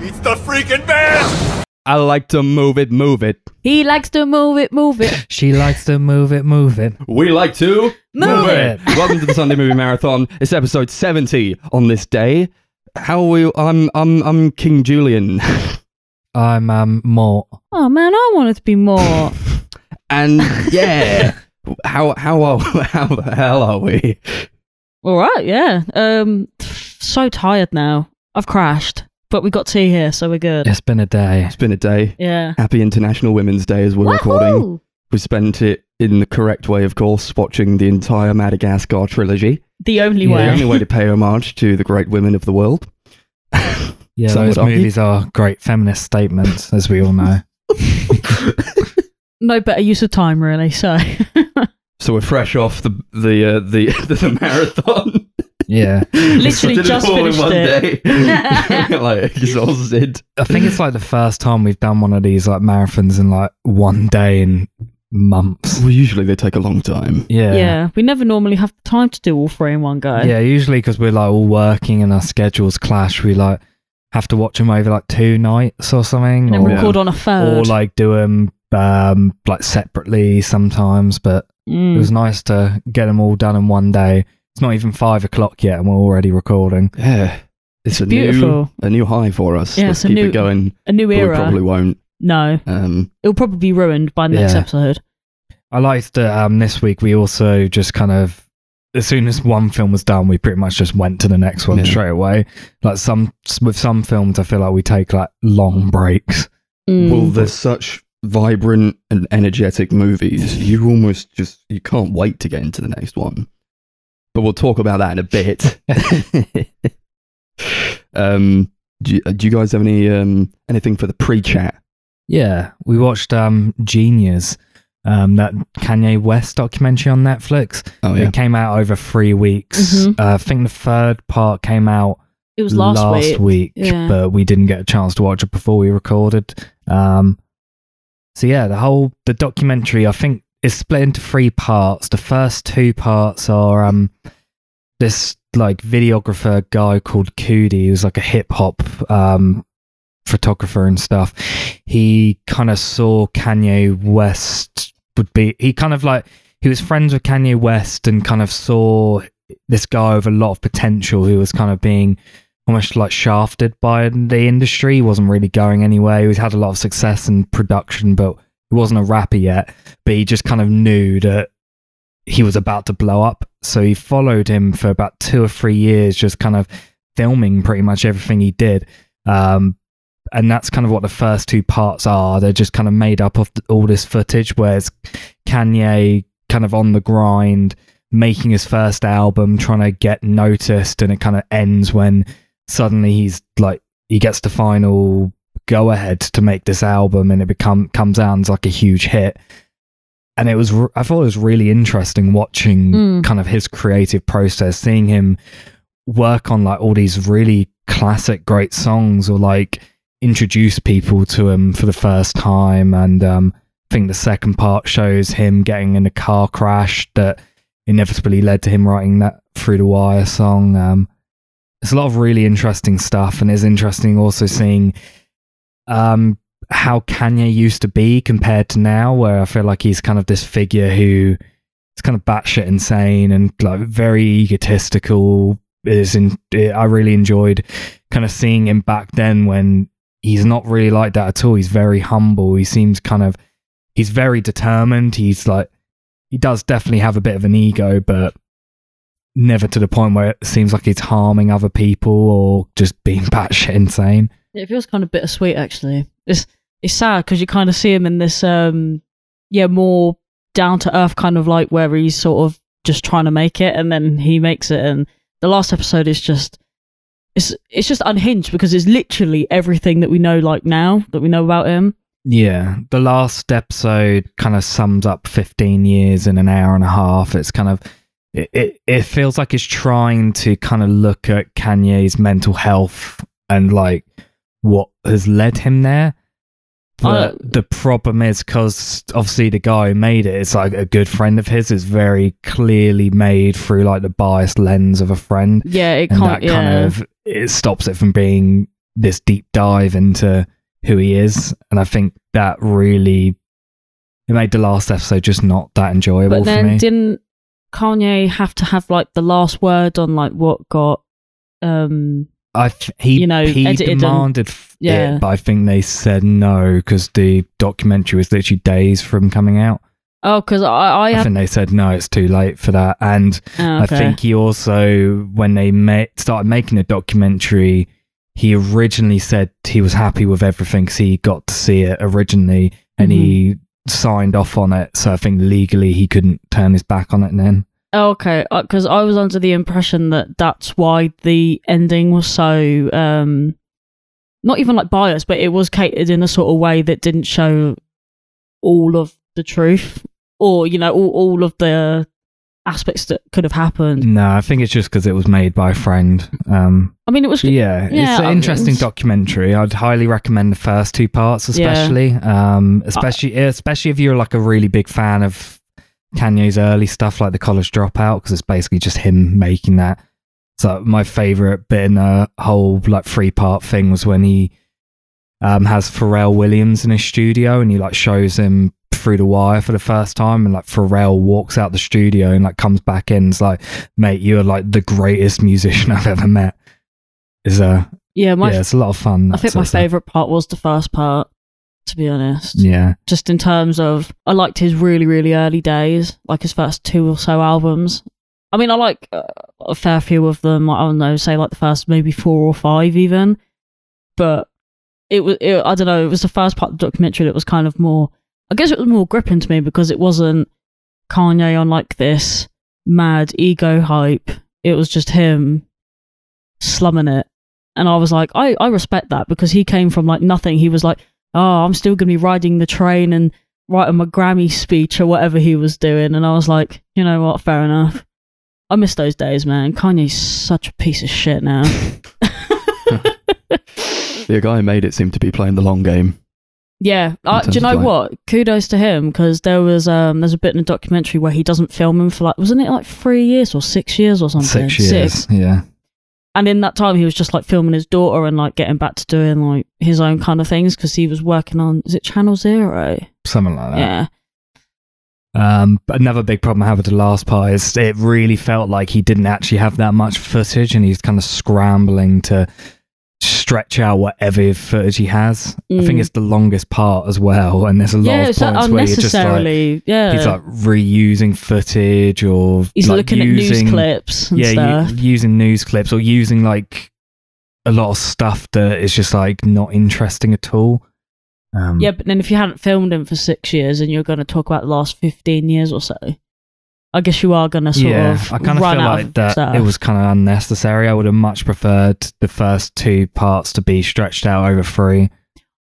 It's the freaking best! I like to move it, move it. He likes to move it, move it. She likes to move it, move it. We like to Move it. Welcome to the Sunday Movie Marathon. It's episode 70 on this day. How are we? I'm I'm I'm King Julien. I'm um more. Oh man, I want it to be more. And yeah, how how are how the hell are we? All right, yeah. Um, so tired now. I've crashed, but we got tea here, so we're good. It's been a day. It's been a day. Yeah. Happy International Women's Day as we're recording. We spent it in the correct way, of course, watching the entire Madagascar trilogy. The only Yeah. The way. only way to pay homage to the great women of the world. Yeah, So those would I. movies are great feminist statements, as we all know. No better use of time, really. So. So we're fresh off the the uh, the, the marathon. Yeah, Literally Did just it all in finished one it. day. like exhausted. I think it's like the first time we've done one of these like marathons in like one day in months. Well, usually they take a long time. Yeah, Yeah. We never normally have the time to do all three in one go. Yeah, usually because we're like all working and our schedules clash, we like have to watch them over like two nights or something, And then or, Yeah. record on a third. or like do them um like separately sometimes. But Mm. it was nice to get them all done in one day. It's not even five o'clock yet, and we're already recording. Yeah, it's a beautiful. new a new high for us. Yeah, Let's it's a keep new- it going. a new But we era. probably won't. No. Um, It'll probably be ruined by the next Yeah. episode. I liked that um, this week we also just kind of as soon as one film was done, we pretty much just went to the next one Yeah. straight away. Like some with some films, I feel like we take like long breaks. Mm. Well, there's such vibrant and energetic movies. You almost just you can't wait to get into the next one. But we'll talk about that in a bit. um, do you, do you guys have any um anything for the pre-chat? Yeah, we watched um, jeen-yuhs, um, that Kanye West documentary on Netflix. Oh yeah, It came out over three weeks. Mhm. Uh, I think the third part came out it was last, week. Yeah. but we didn't get a chance to watch it before we recorded. Um, so yeah, the whole the documentary I think is split into three parts. The first two parts are um, this like videographer guy called Coodie, who's like a hip hop um, photographer and stuff. He kind of saw Kanye West would be. He kind of like he was friends with Kanye West and kind of saw this guy with a lot of potential who was kind of being almost like shafted by the industry. He wasn't really going anywhere. He had a lot of success in production, but he wasn't a rapper yet. But he just kind of knew that he was about to blow up. So he followed him for about two or three years, just kind of filming pretty much everything he did. Um, and that's kind of what the first two parts are. They're just kind of made up of all this footage where it's Kanye kind of on the grind, making his first album, trying to get noticed, and it kind of ends when suddenly he's like he gets the final go ahead to make this album, and it become comes out it's like a huge hit. And it was, i thought it was really interesting watching Mm. kind of his creative process, seeing him work on like all these really classic, great songs, or like introduce people to him for the first time. And um, I think the second part shows him getting in a car crash that inevitably led to him writing that Through the Wire song. Um, there's a lot of really interesting stuff, and it's interesting also seeing um, how Kanye used to be compared to now, where I feel like he's kind of this figure who is kind of batshit insane and like very egotistical. Is in I really enjoyed kind of seeing him back then when he's not really like that at all. He's very humble. He seems kind of he's very determined. He's like he does definitely have a bit of an ego, but never to the point where it seems like he's harming other people or just being batshit insane. It feels kind of bittersweet actually. It's it's sad because you kind of see him in this um yeah more down to earth kind of like where he's sort of just trying to make it and then he makes it and the last episode is just it's it's just unhinged because it's literally everything that we know like now that we know about him. Yeah, the last episode kind of sums up 15 years in an hour and a half. It's kind of it, it, it feels like it's trying to kind of look at Kanye's mental health and like what has led him there. But Uh, the problem is because obviously the guy who made it is like a good friend of his. It's very clearly made through like the biased lens of a friend Yeah, it and can't. that kind yeah. of it stops it from being this deep dive into who he is, and I think that really it made the last episode just not that enjoyable But for then me. didn't Kanye have to have like the last word on like what got um I th- he you know, he demanded f- Yeah. it, but I think they said no because the documentary was literally days from coming out. oh because I I I think they said no, it's too late for that, and oh, I think he also, when they ma- started making the documentary, he originally said he was happy with everything because he got to see it originally and he Mm-hmm. signed off on it. So I think legally he couldn't turn his back on it then. Okay because I was under the impression that that's why the ending was so um not even like biased but it was catered in a sort of way that didn't show all of the truth or you know all, all of the aspects that could have happened No, I think it's just because it was made by a friend. Um, I mean it was yeah, Yeah, it's an I- interesting documentary. I'd highly recommend the first two parts, especially, um, especially, especially if you're like a really big fan of Kanye's early stuff, like the College Dropout, because it's basically just him making that. So my favorite bit in the whole like three part thing was when he um, has Pharrell Williams in his studio and he like shows him through the wire for the first time and like Pharrell walks out the studio and like comes back in. It's like, mate, you're like the greatest musician I've ever met. Is uh yeah yeah, it's a lot of fun. I think my favorite part was the first part to be honest Yeah, just in terms of I liked his really really early days, like his first two or so albums. I mean, I like uh, a fair few of them. I don't know, say like the first maybe four or five even, but it was it, I don't know. It was the first part of the documentary that was kind of more. I guess it was more gripping to me because it wasn't Kanye on like this mad ego hype. It was just him slumming it. And I was like, I, I respect that because he came from like nothing. He was like, oh, I'm still going to be riding the train and writing my Grammy speech or whatever he was doing. And I was like, you know what? Fair enough. I miss those days, man. Kanye's such a piece of shit now. The guy who made it seemed to be playing the long game. yeah. I, do you know like- what? Kudos to him because there was um there's a bit in a documentary where he doesn't film him for like wasn't it like three years or six years or something? six years. Yeah, And in that time, he was just like filming his daughter and like getting back to doing like his own kind of things because he was working on is it Channel Zero? something like that. Yeah. Um, but another big problem I have with the last part is it really felt like he didn't actually have that much footage, and he's kind of scrambling to stretch out whatever footage he has. I think Mm. it's the longest part as well, and there's a lot yeah, of points where you're just like yeah, he's like reusing footage or he's like, looking using, at news clips and yeah, stuff. u- using news clips or using like a lot of stuff that is just like not interesting at all. Um, yeah, but then if you hadn't filmed him for six years and you're going to talk about the last fifteen years or so, I guess you are going to sort yeah, of I kind of feel like that stuff. it was kind of unnecessary. I would have much preferred the first two parts to be stretched out over three.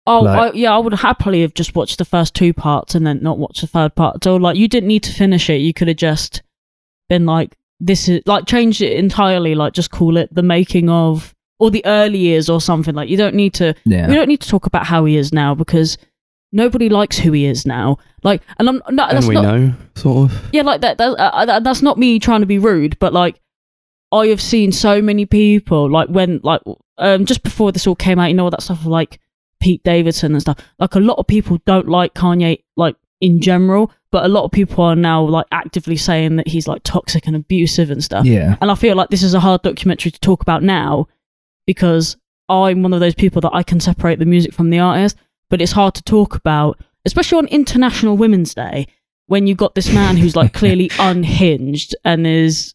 Oh, like- I, yeah, I would happily have just watched the first two parts and then not watched the third part. So, like, you didn't need to finish it. You could have just been like, this is like changed it entirely. Like, just call it the making of or the early years or something. Like, you don't need to. Yeah, We don't need to talk about how he is now because nobody likes who he is now. Like, and I'm no, and we not. know, sort of. Yeah, like that. that, uh, that's not me trying to be rude, but like, I have seen so many people like when like um just before this all came out, you know all that stuff of like Pete Davidson and stuff. Like a lot of people don't like Kanye like in general, but a lot of people are now like actively saying that he's like toxic and abusive and stuff. yeah, And I feel like this is a hard documentary to talk about now because I'm one of those people that I can separate the music from the artist, but it's hard to talk about, especially on International Women's Day when you've got this man who's like clearly unhinged and is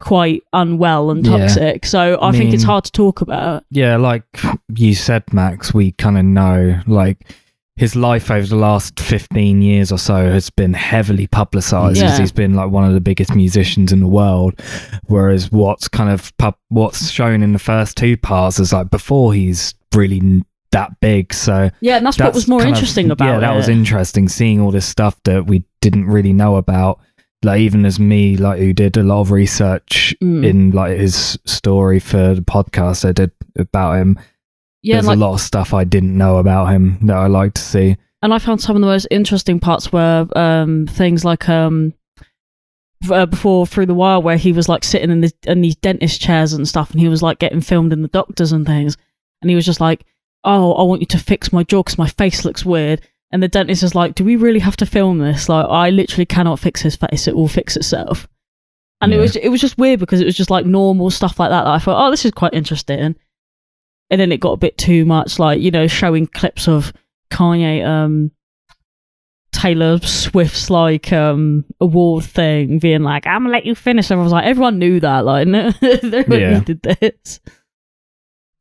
quite unwell and Yeah. toxic. So I, I think it's hard to talk about. yeah. Like you said, Max, we kind of know like his life over the last 15 years or so has been heavily publicized Yeah. he's been like one of the biggest musicians in the world whereas what's kind of pub- what's shown in the first two parts is like before he's really that big. So Yeah, and that's, what was more kind of- interesting about yeah that was interesting seeing all this stuff that we didn't really know about. Like even as me like who did a lot of research Mm. in like his story for the podcast i did about him. Yeah, there's like, a lot of stuff i didn't know about him that i like to see. And I found some of the most interesting parts were um, things like um, uh, before through the wire where he was like sitting in, this, in these dentist chairs and stuff, and he was like getting filmed in the doctors and things. and he was just like, "Oh, I want you to fix my jaw because my face looks weird." And the dentist is like, "Do we really have to film this? Like, I literally cannot fix his face; it will fix itself." And it was it was just weird because it was just like normal stuff like that. that I thought, "Oh, this is quite interesting." And then it got a bit too much, like you know, showing clips of Kanye, um, Taylor Swift's like um award thing, being like, "I'm gonna let you finish." Everyone was like, everyone knew that, like, no, everyone Yeah. needed this.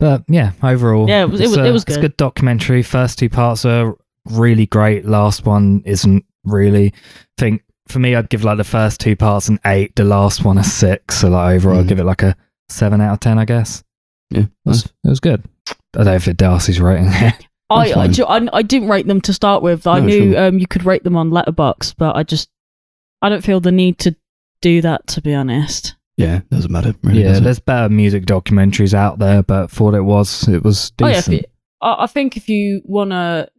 But yeah, overall, Yeah, it was- it was- a- it was It's a good. good documentary. First two parts are really great. Last one isn't really. I think for me, I'd give like the first two parts an eight. The last one a six. So like overall, I'd Mhm. give it like a seven out of ten. I guess Yeah, it was, nice. it was good. I don't know if it Darcy's rating. I, I, I I didn't rate them to start with. I No, knew sure. um you could rate them on Letterboxd, but I just I don't feel the need to do that to be honest. Yeah, doesn't matter. Really, yeah, does it? there's better music documentaries out there, but for what it was, it was Oh yeah, you- I, I think if you want a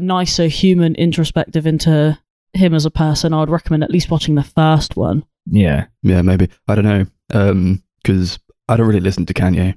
nicer human introspective into him as a person, I would recommend at least watching the first one. yeah. Yeah, maybe. I don't know. Um, because I don't really listen to Kanye.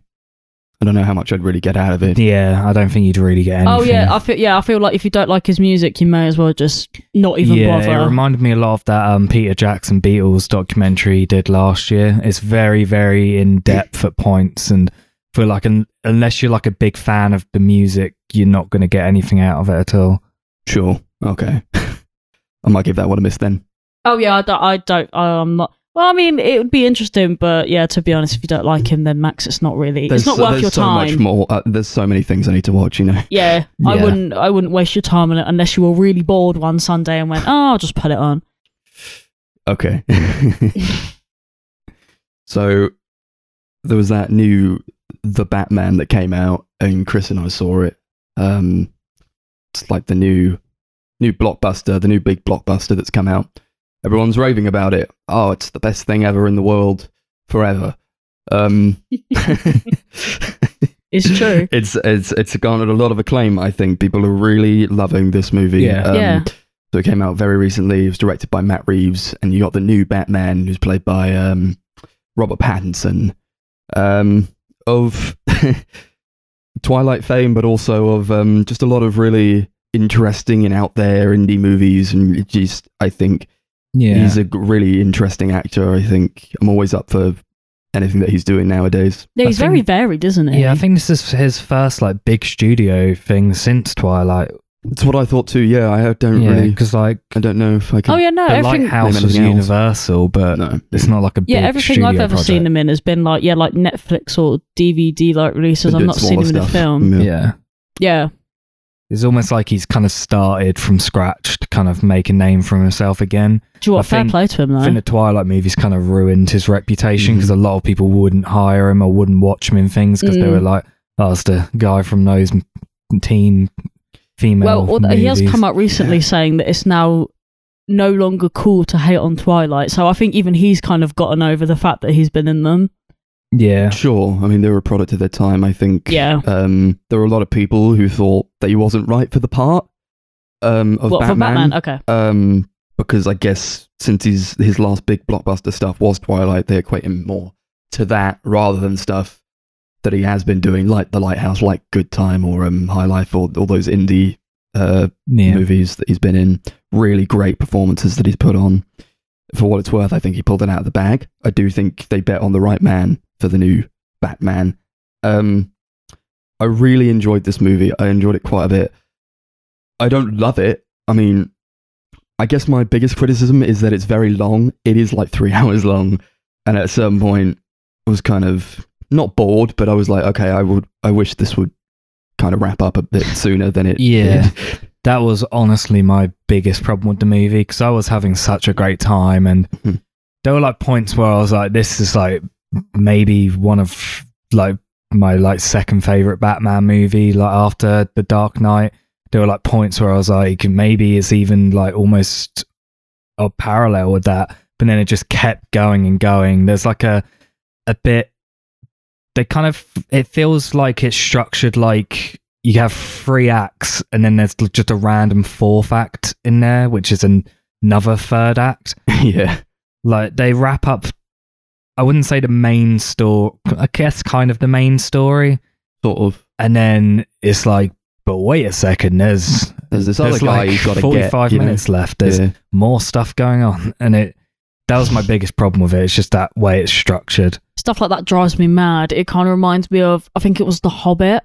I don't know how much I'd really get out of it. Yeah, I don't think you'd really get anything. Oh yeah, I feel yeah, I feel like if you don't like his music, you may as well just not even bother. yeah, bother. it reminded me a lot of that um, Peter Jackson Beatles documentary he did last year. It's very, very in depth at points, and feel like un- unless you're like a big fan of the music, you're not going to get anything out of it at all. Sure. Okay. I might give that one a miss then. oh yeah, I don't, I don't, I'm not. Well, I mean, it would be interesting, but yeah, to be honest, if you don't like him, then Max, it's not really, it's not so, worth there's your so time. much more. Uh, there's so many things I need to watch. You know. Yeah, I Yeah. wouldn't, I wouldn't waste your time on it unless you were really bored one Sunday and went, oh, I'll just put it on. Okay. so there was that new The Batman that came out, and Chris and I saw it. Um, it's like the new new blockbuster, the new big blockbuster that's come out. Everyone's raving about it. Oh, it's the best thing ever in the world forever. Um, It's true. It's it's it's garnered a lot of acclaim. I think people are really loving this movie. Yeah. Um, Yeah. So it came out very recently. It was directed by Matt Reeves, and you got the new Batman, who's played by um, Robert Pattinson, um, of Twilight fame, but also of um, just a lot of really interesting and out there indie movies. And just, I think Yeah, he's a really interesting actor. I think I'm always up for anything that he's doing nowadays. Yeah, I he's very varied, isn't he? yeah. I think this is his first like big studio thing since Twilight. That's what I thought too. Yeah, I don't Yeah, really. because like I don't know if I can. Oh yeah, no, the everything. Lighthouse Name was. Universal, but no. it's not like a Yeah, big everything I've ever project. seen him in has been like yeah, like Netflix or DVD like releases. I've not seen him in a film. Yeah. Yeah. Yeah, It's almost like he's kind of started from scratch to kind of make a name for himself again. do you want what? I Fair think- play to him I though. think the Twilight movies kind of ruined his reputation because a lot of people wouldn't hire him or wouldn't watch him in things because they Mm. were like, "Oh, it's the guy from those teen female." well, although he has come out recently saying that it's now no longer cool to hate on Twilight. So I think even he's kind of gotten over the fact that he's been in them. Yeah, Sure. I mean, they were a product of their time. I think. Yeah. Um, there were a lot of people who thought that he wasn't right for the part. Um, of what Batman. Batman? Okay. Um, because I guess since his his last big blockbuster stuff was Twilight, they equate him more to that rather than stuff that he has been doing, like The Lighthouse, like Good Time or um, High Life, or all those indie uh, yeah, movies that he's been in. Really great performances that he's put on. For what it's worth, I think he pulled it out of the bag. I do think they bet on the right man for the new Batman. Um, I really enjoyed this movie. I enjoyed it quite a bit. I don't love it. I mean, I guess my biggest criticism is that it's very long. It is like three hours long, and at a certain point, I was kind of not bored, but I was like, okay, I would, I wish this would kind of wrap up a bit sooner than it. Yeah. did. That was honestly my biggest problem with the movie because I was having such a great time and Mhm. there were like points where I was like, this is like maybe one of like my like second favorite Batman movie, like after The Dark Knight. There were like points where I was like, maybe it's even like almost a parallel with that, but then it just kept going and going. There's like a a bit. They kind of it feels like it's structured like you have three acts and then there's just a random fourth act in there, which is an, another third act. yeah. Like they wrap up. I wouldn't say the main story. I guess kind of the main story. Sort of. and then it's like, but wait a second, there's There's this other there's guy like who's got to get 45 know. minutes left. There's Yeah. more stuff going on, and it that was my biggest problem with it. It's just that way it's structured. Stuff like that drives me mad. It kind of reminds me of, I think it was The Hobbit.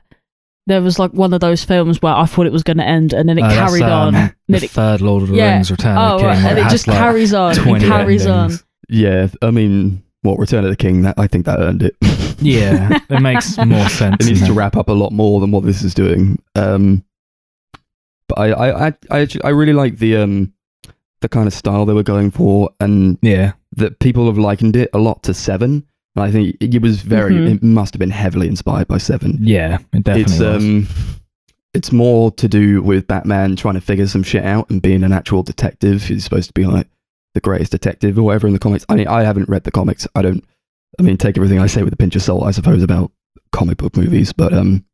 There was like one of those films where I thought it was going to end and then it that's, carried um, on. The it- third Lord of the Yeah. Rings, Return oh, of the King. right. And it just like, carries on. It 20 carries on. Yeah, I mean, what Return of the King? That I think that earned it. Yeah, it makes more sense. it needs to wrap up a lot more than what this is doing. Um, but I, I, I, I, actually, I really like the um, the kind of style they were going for, and Yeah, that people have likened it a lot to Seven. And I think it was very, Mhm. it must have been heavily inspired by Seven. yeah, it definitely it's was. um, it's more to do with Batman trying to figure some shit out and being an actual detective. He's supposed to be like the greatest detective or whatever in the comics. I mean, I haven't read the comics. I don't. I mean, take everything I say with a pinch of salt, I suppose, about comic book movies. But um,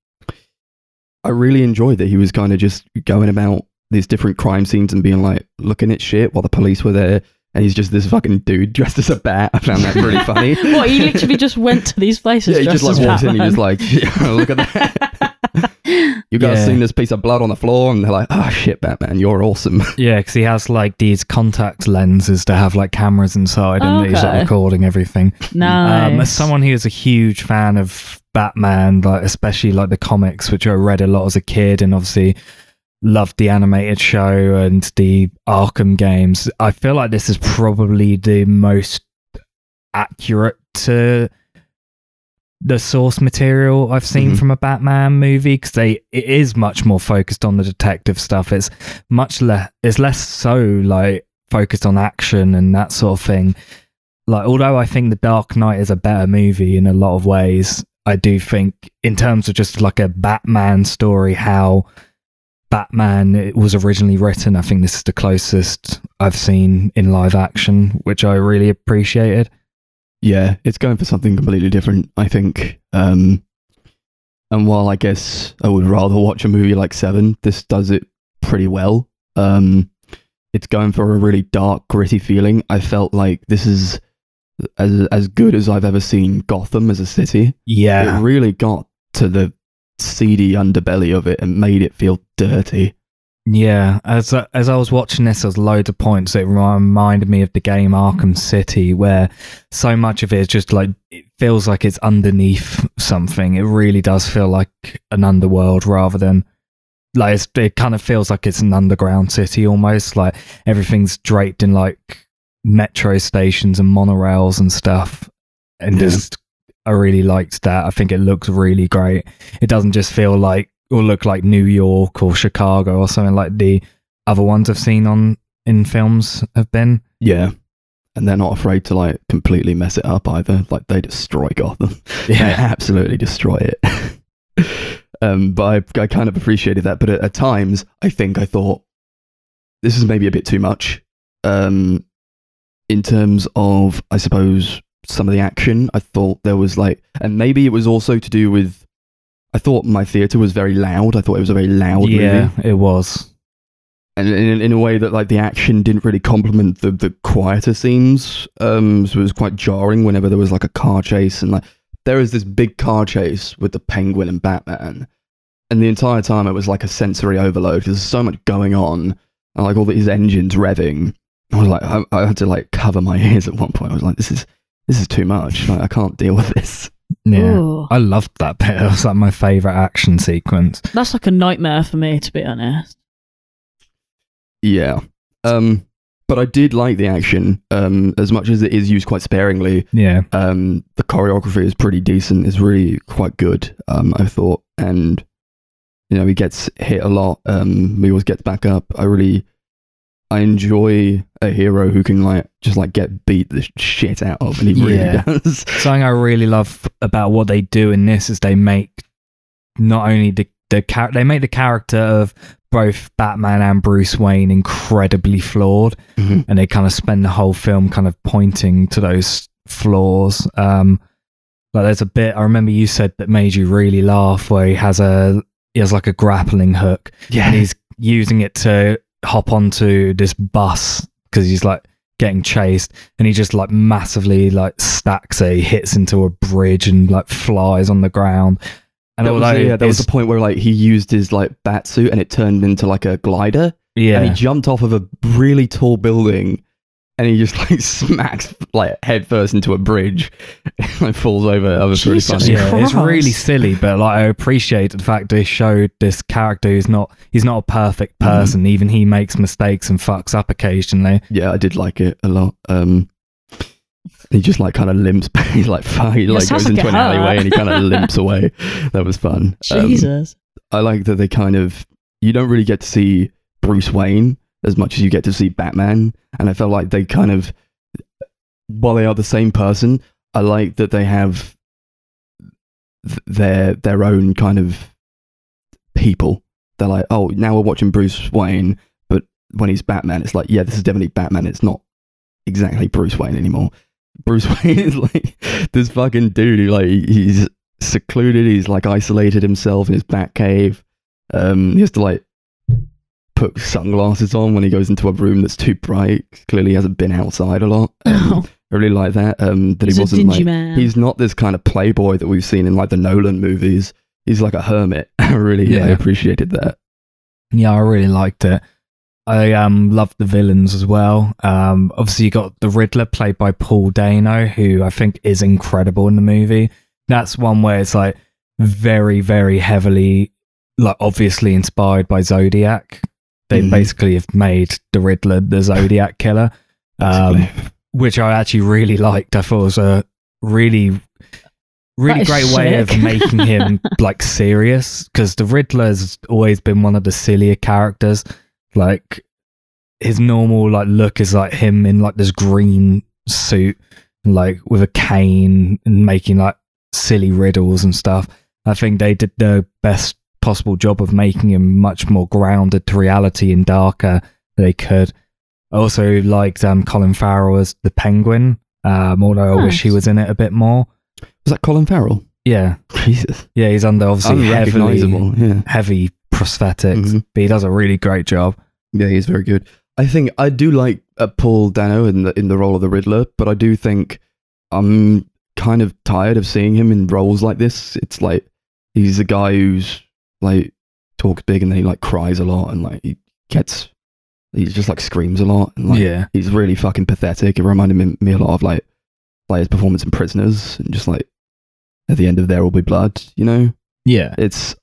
I really enjoyed that he was kind of just going about these different crime scenes and being like looking at shit while the police were there. And he's just this fucking dude dressed as a bat. I found that pretty funny. what, he literally just went to these places Yeah, he dressed just like as walked in. He Batman. was like, yeah, "Look at that! You guys Yeah. seen this piece of blood on the floor?" And they're like, "Oh shit, Batman, you're awesome." Yeah, because he has like these contact lenses to have like cameras inside, and he's like recording everything. nice. Um, as someone who is a huge fan of Batman, like especially like the comics, which I read a lot as a kid, and obviously loved the animated show and the Arkham games, I feel like this is probably the most accurate to the source material I've seen Mhm. from a Batman movie because they it is much more focused on the detective stuff. It's much less it's less so like focused on action and that sort of thing. Like although I think The Dark Knight is a better movie in a lot of ways, I do think in terms of just like a Batman story, how Batman it was originally written, I think this is the closest I've seen in live action, which I really appreciated. yeah, it's going for something completely different. I think. Um, and while I guess I would rather watch a movie like Seven, this does it pretty well. Um, it's going for a really dark, gritty feeling. I felt like this is as as good as I've ever seen Gotham as a city. Yeah. It really got to the seedy underbelly of it and made it feel dirty. Yeah, as I- as I was watching this, there's loads of points It reminded me of the game Arkham City, where so much of it is just like it feels like it's underneath something. It really does feel like an underworld rather than like it's, it kind of feels like it's an underground city almost. Like everything's draped in like metro stations and monorails and stuff, and Yeah. just I really liked that. I think it looks really great. It doesn't just feel like or look like New York or Chicago or something like the other ones I've seen on in films have been. Yeah. And they're not afraid to like completely mess it up either. Like they destroy Gotham. They absolutely destroy it. um, but I, I kind of appreciated that. But at, at times, I think I thought this is maybe a bit too much. Um, in terms of, I suppose, some of the action, I thought there was like, and maybe it was also to do with. I thought my theater was very loud. I thought it was a very loud movie. yeah, movie, it was. and in, in a way that like the action didn't really complement the the quieter scenes. Um, so it was quite jarring whenever there was like a car chase and like there is this big car chase with the penguin and Batman, and the entire time it was like a sensory overload. There's so much going on, and like all these engines revving. I was like, I, I had to like cover my ears at one point. I was like, this is this is too much. Like, I can't deal with this. Yeah. Ooh. I loved that bit. It was like my favourite action sequence. That's like a nightmare for me, to be honest. Yeah. Um, but I did like the action. Um, as much as it is used quite sparingly, Yeah. um, the choreography is pretty decent. It's really quite good. Um, I thought, and you know, he gets hit a lot. Um, he always gets back up. I really, I enjoy a hero who can like just like get beat the shit out of, and he really does. Something I really love about what they do in this is they make not only the the char- they make the character of both Batman and Bruce Wayne incredibly flawed, Mhm. and they kind of spend the whole film kind of pointing to those flaws. Um, like there's a bit I remember you said that made you really laugh where he has a he has like a grappling hook Yeah, and he's using it to hop onto this bus because he's like getting chased and he just like massively like stacks it. He hits into a bridge and like flies on the ground. And that was, yeah, uh, there was a point where like he used his like bat suit and it turned into like a glider, yeah, and he jumped off of a really tall building, and he just like smacks like head first into a bridge, and like falls over. That was really funny. yeah, it's really silly, but like I appreciate the fact they showed this character who's not he's not a perfect Mhm. person. Even he makes mistakes and fucks up occasionally. Yeah, I did like it a lot. Um, he just like kind of limps back. He's like, fuck, he like sounds goes like into it an alleyway and he kind of limps away. That was fun. Um, Jesus. I like that they kind of you don't really get to see Bruce Wayne as much as you get to see Batman, and I felt like they kind of while they are the same person, I like that they have th- their their own kind of people. They're like, oh, now we're watching Bruce Wayne, but when he's Batman, it's like, yeah, this is definitely Batman. It's not exactly Bruce Wayne anymore. Bruce Wayne is like this fucking dude who like he's secluded. He's like isolated himself in his bat cave. Um, he has to like put sunglasses on when he goes into a room that's too bright. Clearly, he hasn't been outside a lot. Um, I really like that. Um, that He's he wasn't like man. he's not this kind of playboy that we've seen in like the Nolan movies. He's like a hermit. I really I Yeah. appreciated that. Yeah, I really liked it. I um loved the villains as well. Um, obviously you got the Riddler played by Paul Dano, who I think is incredible in the movie. That's one where it's like very, very heavily, like obviously inspired by Zodiac. They Mhm. basically have made the Riddler the Zodiac killer, um, which I actually really liked. I thought it was a really, really is great way of making him like serious because the Riddler's always been one of the sillier characters. Like his normal like look is like him in like this green suit, like with a cane and making like silly riddles and stuff. I think they did the best possible job of making him much more grounded to reality and darker than they could. I also liked um, Colin Farrell as the Penguin, um, although I wish he was in it a bit more. Was that Colin Farrell? Yeah, Jesus, yeah, he's under obviously heavily. Yeah, heavy prosthetics, Mhm. but he does a really great job. yeah, he's very good. I think I do like uh, Paul Dano in the in the role of the Riddler, but I do think I'm kind of tired of seeing him in roles like this. It's like he's a guy who's like talks big and then he like cries a lot and like he gets he just like screams a lot and like yeah, he's really fucking pathetic. It reminded me, me a lot of like like his performance in Prisoners and just like at the end of There Will Be Blood. You know, yeah. it's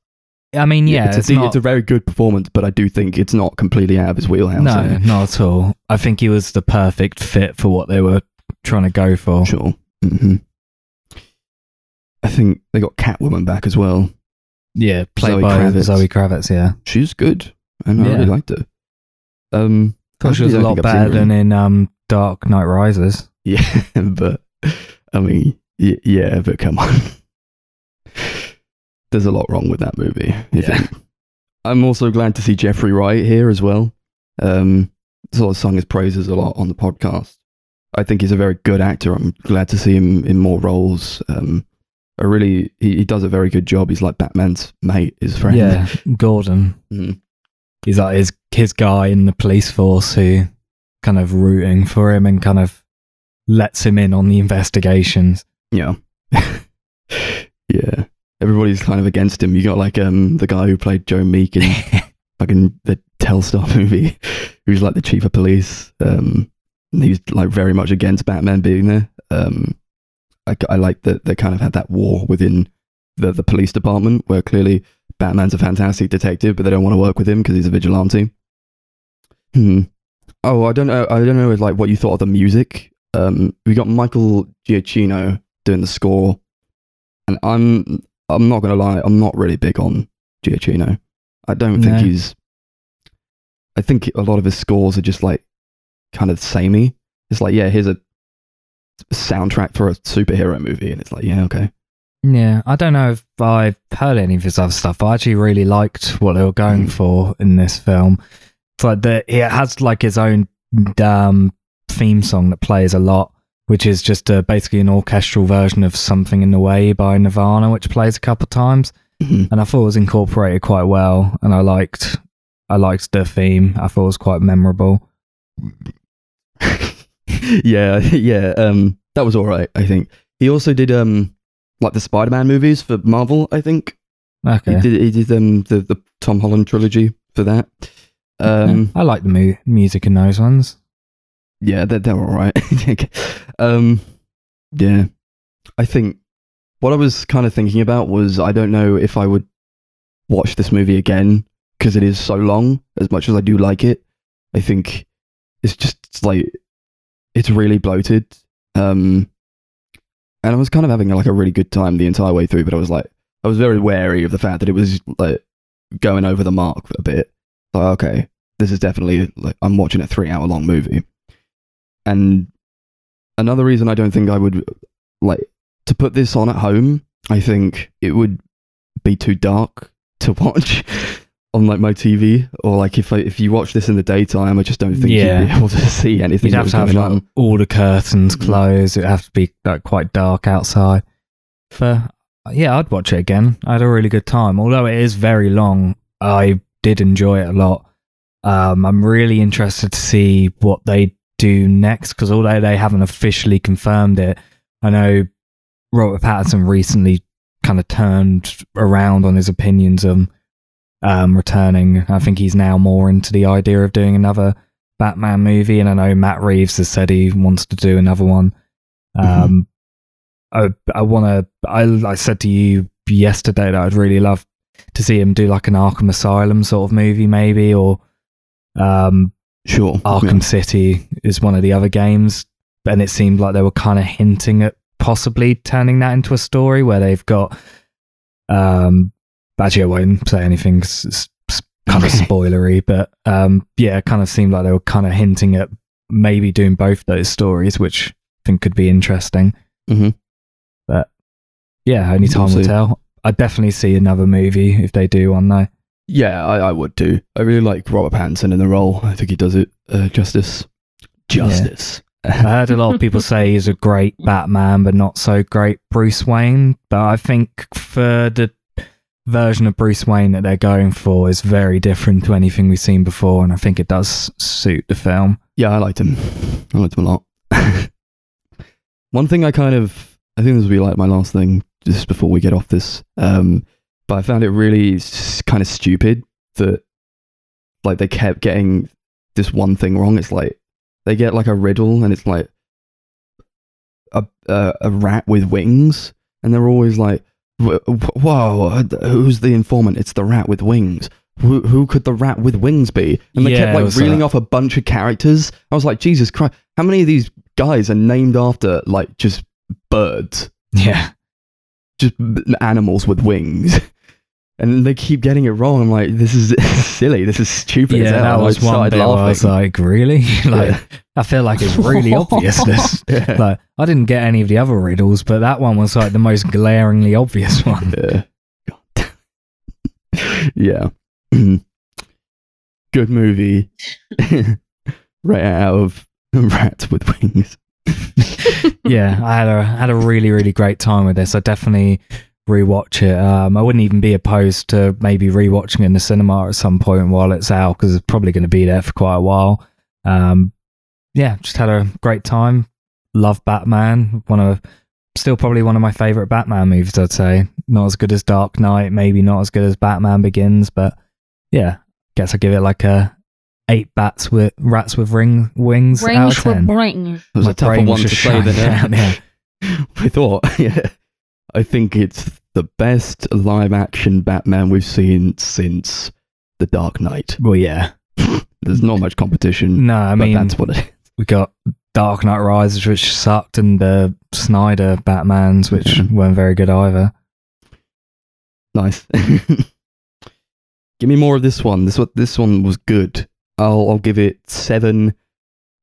I mean, yeah, it's, it's, a, not, it's a very good performance, but I do think it's not completely out of his wheelhouse. no, eh? not at all. I think he was the perfect fit for what they were trying to go for. Sure. hmm I think they got Catwoman back as well. Yeah, played Zoe by Kravitz. Zoe Kravitz. Yeah, She's good, and I Yeah. really liked her. Um, thought she was a lot better than in um, Dark Knight Rises. Yeah, but I mean, y- yeah, but come on. There's a lot wrong with that movie. Yeah. think. I'm also glad to see Jeffrey Wright here as well. Um, sort of sung his praises a lot on the podcast. I think he's a very good actor. I'm glad to see him in more roles. Um, I really, he, he does a very good job. He's like Batman's mate, his friend. Yeah, Gordon. Mhm. He's like his his guy in the police force who kind of rooting for him and kind of lets him in on the investigations. Yeah. yeah. Everybody's kind of against him. You got like um the guy who played Joe Meek in fucking the Telstar movie, who's like the chief of police. Um, he's like very much against Batman being there. Um, I, I like that they kind of had that war within the the police department, where clearly Batman's a fantastic detective, but they don't want to work with him because he's a vigilante. Hmm. Oh, I don't know. I don't know. Like what you thought of the music. Um, we got Michael Giacchino doing the score, and I'm I'm not gonna lie. I'm not really big on Giacchino. I don't think he's. I think a lot of his scores are just like kind of samey. It's like, yeah, here's a soundtrack for a superhero movie, and it's like, yeah, okay. Yeah, I don't know if I've heard any of his other stuff. but I actually really liked what they were going Mm. for in this film. It's like the it has like his own um, theme song that plays a lot, which is just uh basically an orchestral version of "Something in the Way" by Nirvana, which plays a couple of times. Mhm. And I thought it was incorporated quite well, and I liked I liked the theme. I thought it was quite memorable. yeah, yeah. Um, that was all right. I think he also did um like the Spider-Man movies for Marvel. I think Okay. He did, he did um, the the Tom Holland trilogy for that. Um, I like the mu- music in those ones. yeah, they're they're all right. um, yeah, I think what I was kind of thinking about was I don't know if I would watch this movie again because it is so long. As much as I do like it, I think it's just it's like it's really bloated. Um, and I was kind of having like a really good time the entire way through, but I was like, I was very wary of the fact that it was like going over the mark a bit. Like, okay, this is definitely like I'm watching a three hour long movie. And another reason I don't think I would like to put this on at home, I think it would be too dark to watch on like my TV or like if I, if you watch this in the daytime, I just don't think Yeah. you'd be able to see anything You'd have to have like, all the curtains Mhm. closed. It'd have to be like quite dark outside. For yeah, I'd watch it again. I had a really good time. Although it is very long, I did enjoy it a lot. Um, I'm really interested to see what they do next because although they haven't officially confirmed it, I know Robert Pattinson recently kind of turned around on his opinions on um, returning. I think he's now more into the idea of doing another Batman movie, and I know Matt Reeves has said he wants to do another one. Um, I I want to. I I said to you yesterday that I'd really love to see him do like an Arkham Asylum sort of movie, maybe, or um, Sure. Arkham City is one of the other games, and it seemed like they were kind of hinting at possibly turning that into a story where they've got. Um, actually, I won't say anything. 'cause It's, kind of spoilery, but um, yeah, it kind of seemed like they were kind of hinting at maybe doing both those stories, which I think could be interesting. Mhm. But yeah, only time will tell. I'd definitely see another movie if they do one though. Yeah, I, I would do. I really like Robert Pattinson in the role. I think he does it uh, justice. Justice. I heard a lot of people say he's a great Batman, but not so great Bruce Wayne. But I think for the version of Bruce Wayne that they're going for is very different to anything we've seen before, and I think it does suit the film. Yeah, I liked him. I liked him a lot. One thing I kind of, I think this will be like my last thing just before we get off this. Um, but I found it really kind of stupid that like they kept getting this one thing wrong. It's like they get like a riddle and it's like a a, a rat with wings, and they're always like, "Wh- wh- "Whoa, who's the informant? It's the rat with wings." Who, who could the rat with wings be? And they Yeah, kept like reeling that. off a bunch of characters. I was like, Jesus Christ, how many of these guys are named after like just birds, Yeah, just animals with wings? And they keep getting it wrong. I'm like, this is silly. This is stupid. as yeah, hell. that And I was one bit I was like, really? like, Yeah. I feel like it's really obvious. This, Yeah. like, I didn't get any of the other riddles, but that one was like the most glaringly obvious one. Yeah. Yeah. Good movie. right out of Rats with Wings. yeah, I had a had a really really great time with this. I definitely rewatch it. Um, I wouldn't even be opposed to maybe rewatching it in the cinema at some point while it's out because it's probably going to be there for quite a while. Um, yeah, just had a great time. Love Batman. One of still probably one of my favorite Batman movies. I'd say not as good as Dark Knight, maybe not as good as Batman Begins, but yeah, guess I give it like a eight bats with rats with ring wings out Rings of with ten. rings. It was My a tougher one to say than shutting that. down, I thought, yeah. I think it's the best live action Batman we've seen since The Dark Knight. Well, yeah. There's not much competition, No, I mean, that's what it is. we got Dark Knight Rises, which sucked, and the Snyder Batmans, which Yeah. weren't very good either. Nice. give me more of this one. This one, this one was good. I'll, I'll give it seven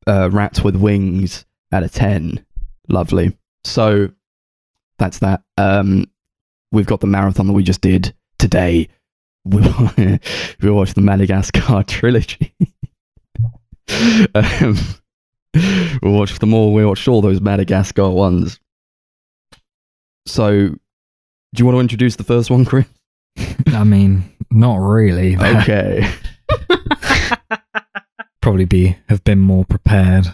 uh, rats with wings out of ten. Lovely. So that's that. Um, we've got the marathon that we just did today. We, we watched the Madagascar trilogy. um, we watched them all. We watched all those Madagascar ones. So, do you want to introduce the first one, Chris? I mean, not really. Okay. Probably be have been more prepared.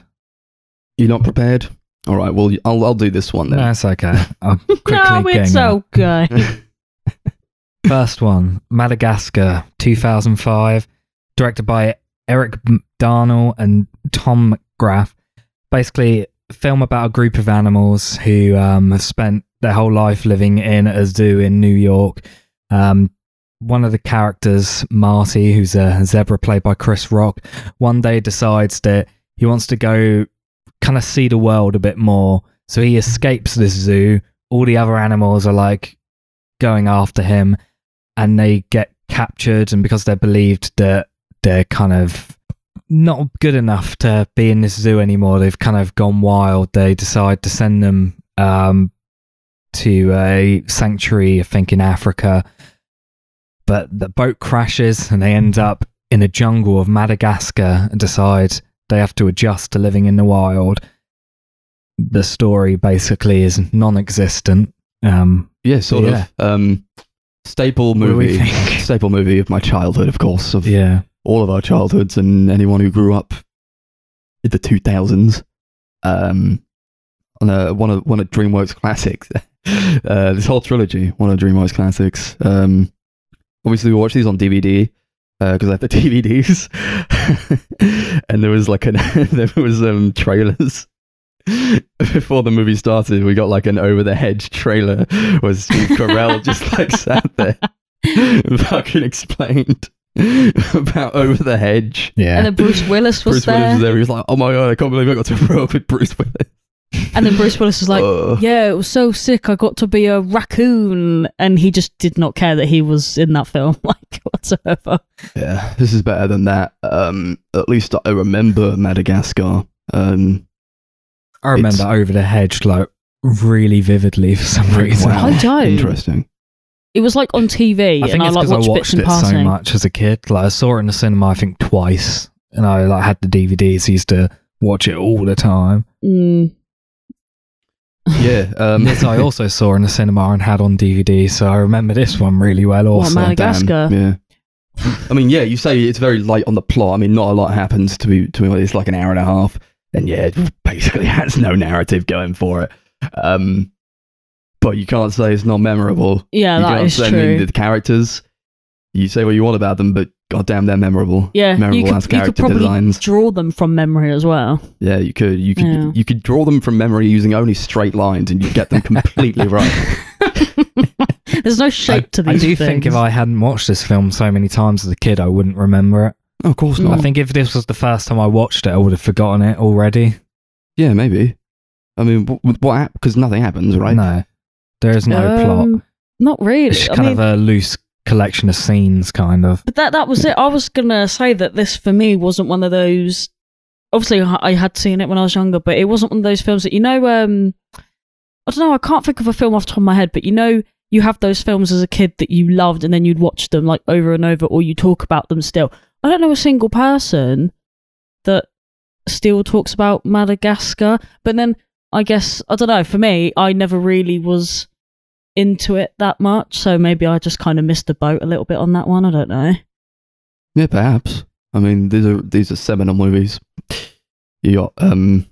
You're not prepared? All right. Well, I'll I'll do this one then. That's okay. I'm quickly no, it's on. okay. First one, Madagascar, 2005, directed by Eric Darnell and Tom McGrath. Basically, film about a group of animals who um, have spent their whole life living in a zoo in New York. Um, one of the characters, Marty, who's a zebra played by Chris Rock, one day decides that he wants to go kind of see the world a bit more. So he escapes this zoo. All the other animals are like going after him and they get captured. And because they're believed that they're kind of not good enough to be in this zoo anymore, they've kind of gone wild. They decide to send them um, to a sanctuary, I think, in Africa. But the boat crashes and they end up in a jungle of Madagascar and decide they have to adjust to living in the wild. The story basically is non existent. Um, Yeah, sort Yeah. of. Um, staple What do we movie. Staple movie of my childhood, of course, of yeah. all of our childhoods and anyone who grew up in the 2000s. Um, on a, one of one of DreamWorks classics. uh, this whole trilogy, one of DreamWorks classics. Um, obviously, we watched these on DVD because I have the DVDs, and there was like an there was um trailers. Before the movie started, we got like an over the hedge trailer where Steve Carell just like sat there and fucking explained about over the hedge. Yeah. And then Bruce Willis was Bruce there. Willis was there. He was like, "Oh my god, I can't believe I got to grow up with Bruce Willis." And then Bruce Willis was like, Uh, Yeah, it was so sick. I got to be a raccoon. And he just did not care that he was in that film, like, whatsoever. yeah, this is better than that. Um, at least I remember Madagascar. Um, I remember Over the Hedge like really vividly for some reason. wow, I don't. Interesting. It was like on TV, I think and I like because watched I watched in it passing. so much as a kid. Like I saw it in the cinema, I think twice, and I like had the DVDs. Used to watch it all the time. Mm. Yeah. Um, this I also saw in the cinema and had on DVD, so I remember this one really well. Also, Madagascar? Madagascar. Damn, yeah. I mean, yeah, you say it's very light on the plot. I mean, not a lot happens to be to me. It's like an hour and a half, and yeah, it basically has no narrative going for it. Um, but you can't say it's not memorable. Yeah, you that can't is say I true. mean, the characters. You say what you want about them, but goddamn, they're memorable. yeah, memorable you could, as you could probably designs. draw them from memory as well. Yeah, you could. You could. Yeah. You could draw them from memory using only straight lines, and you get them completely right. There's no shape I, to these. I do things. think if I hadn't watched this film so many times as a kid, I wouldn't remember it. Oh, of course Mm. not. I think if this was the first time I watched it, I would have forgotten it already. Yeah, maybe. I mean, what? what Because nothing happens, right? No, there is no plot. Um, Not really. It's I kind mean, of a loose collection of scenes, kind of. But that that was it. I was gonna say that this for me wasn't one of those. Obviously, I had seen it when I was younger, but it wasn't one of those films that you know. Um, I don't know. I can't think of a film off the top of my head, but you know, you have those films as a kid that you loved, and then you'd watch them like over and over, or you talk about them still. I don't know a single person that still talks about Madagascar, but then I guess I don't know. For me, I never really was into it that much, so maybe I just kind of missed the boat a little bit on that one. I don't know. Yeah, perhaps. I mean, these are these are seminal movies. You got um,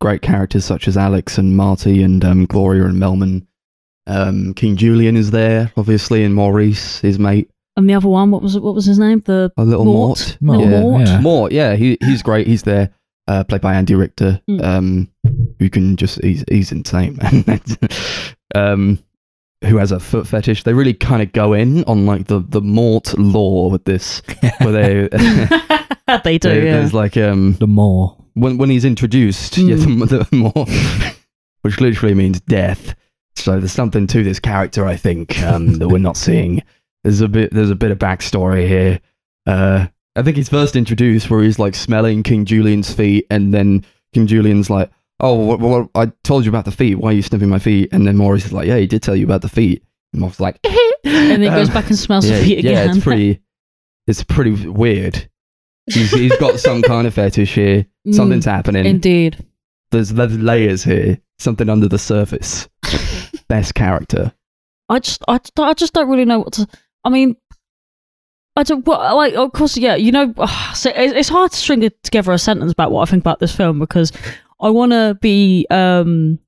great characters such as Alex and Marty and um, Gloria and Melman. Um, King Julien is there, obviously, and Maurice, his mate, And the other one, what was it? What was his name? The a little Mort. Mort. Little yeah. Mort. yeah. Mort, yeah, he he's great. He's there, uh, played by Andy Richter, Mm. um, who can just he's he's insane, man. um, who has a foot fetish? They really kind of go in on like the the Mort lore with this, where they. they do. There- yeah. There's like um The more. when when he's introduced, yeah, the, the more, which literally means death. So there's something to this character, I think, um, that we're not seeing. There's a bit there's a bit of backstory here. Uh, I think he's first introduced where he's like smelling King Julien's feet, and then King Julien's like, "Oh, well, well, I told you about the feet. Why are you sniffing my feet?" And then Maurice is like, "Yeah, he did tell you about the feet." And Maurice is like, and then he goes Um, back and smells yeah, the feet again. yeah, it's pretty, it's pretty weird. He's, he's got some kind of fetish here. Mm, Something's happening. Indeed. there's, there's layers here. Something under the surface. Best character. I just, I, I just don't really know what to. I mean, I don't. What, like, of course, yeah. You know, so it's hard to string together a sentence about what I think about this film because I want to be um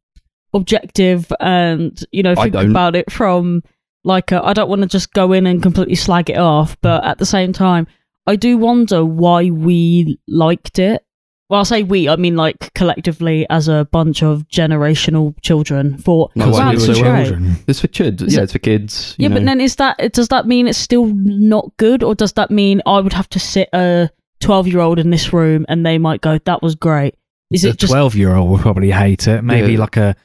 objective and you know I think about it from like I don't want to just go in and completely slag it off, but at the same time, I do wonder why we liked it. Well, I say we, I mean like collectively as a bunch of generational children. For No, wow, why this we is were children. It's for kids. Is yeah, it- it's for kids. you Yeah, but then is that does that mean it's still not good, or does that mean I would have to sit a twelve year old in this room and they might go, "That was great"? Is the it just twelve year old will probably hate it. Maybe Yeah. like a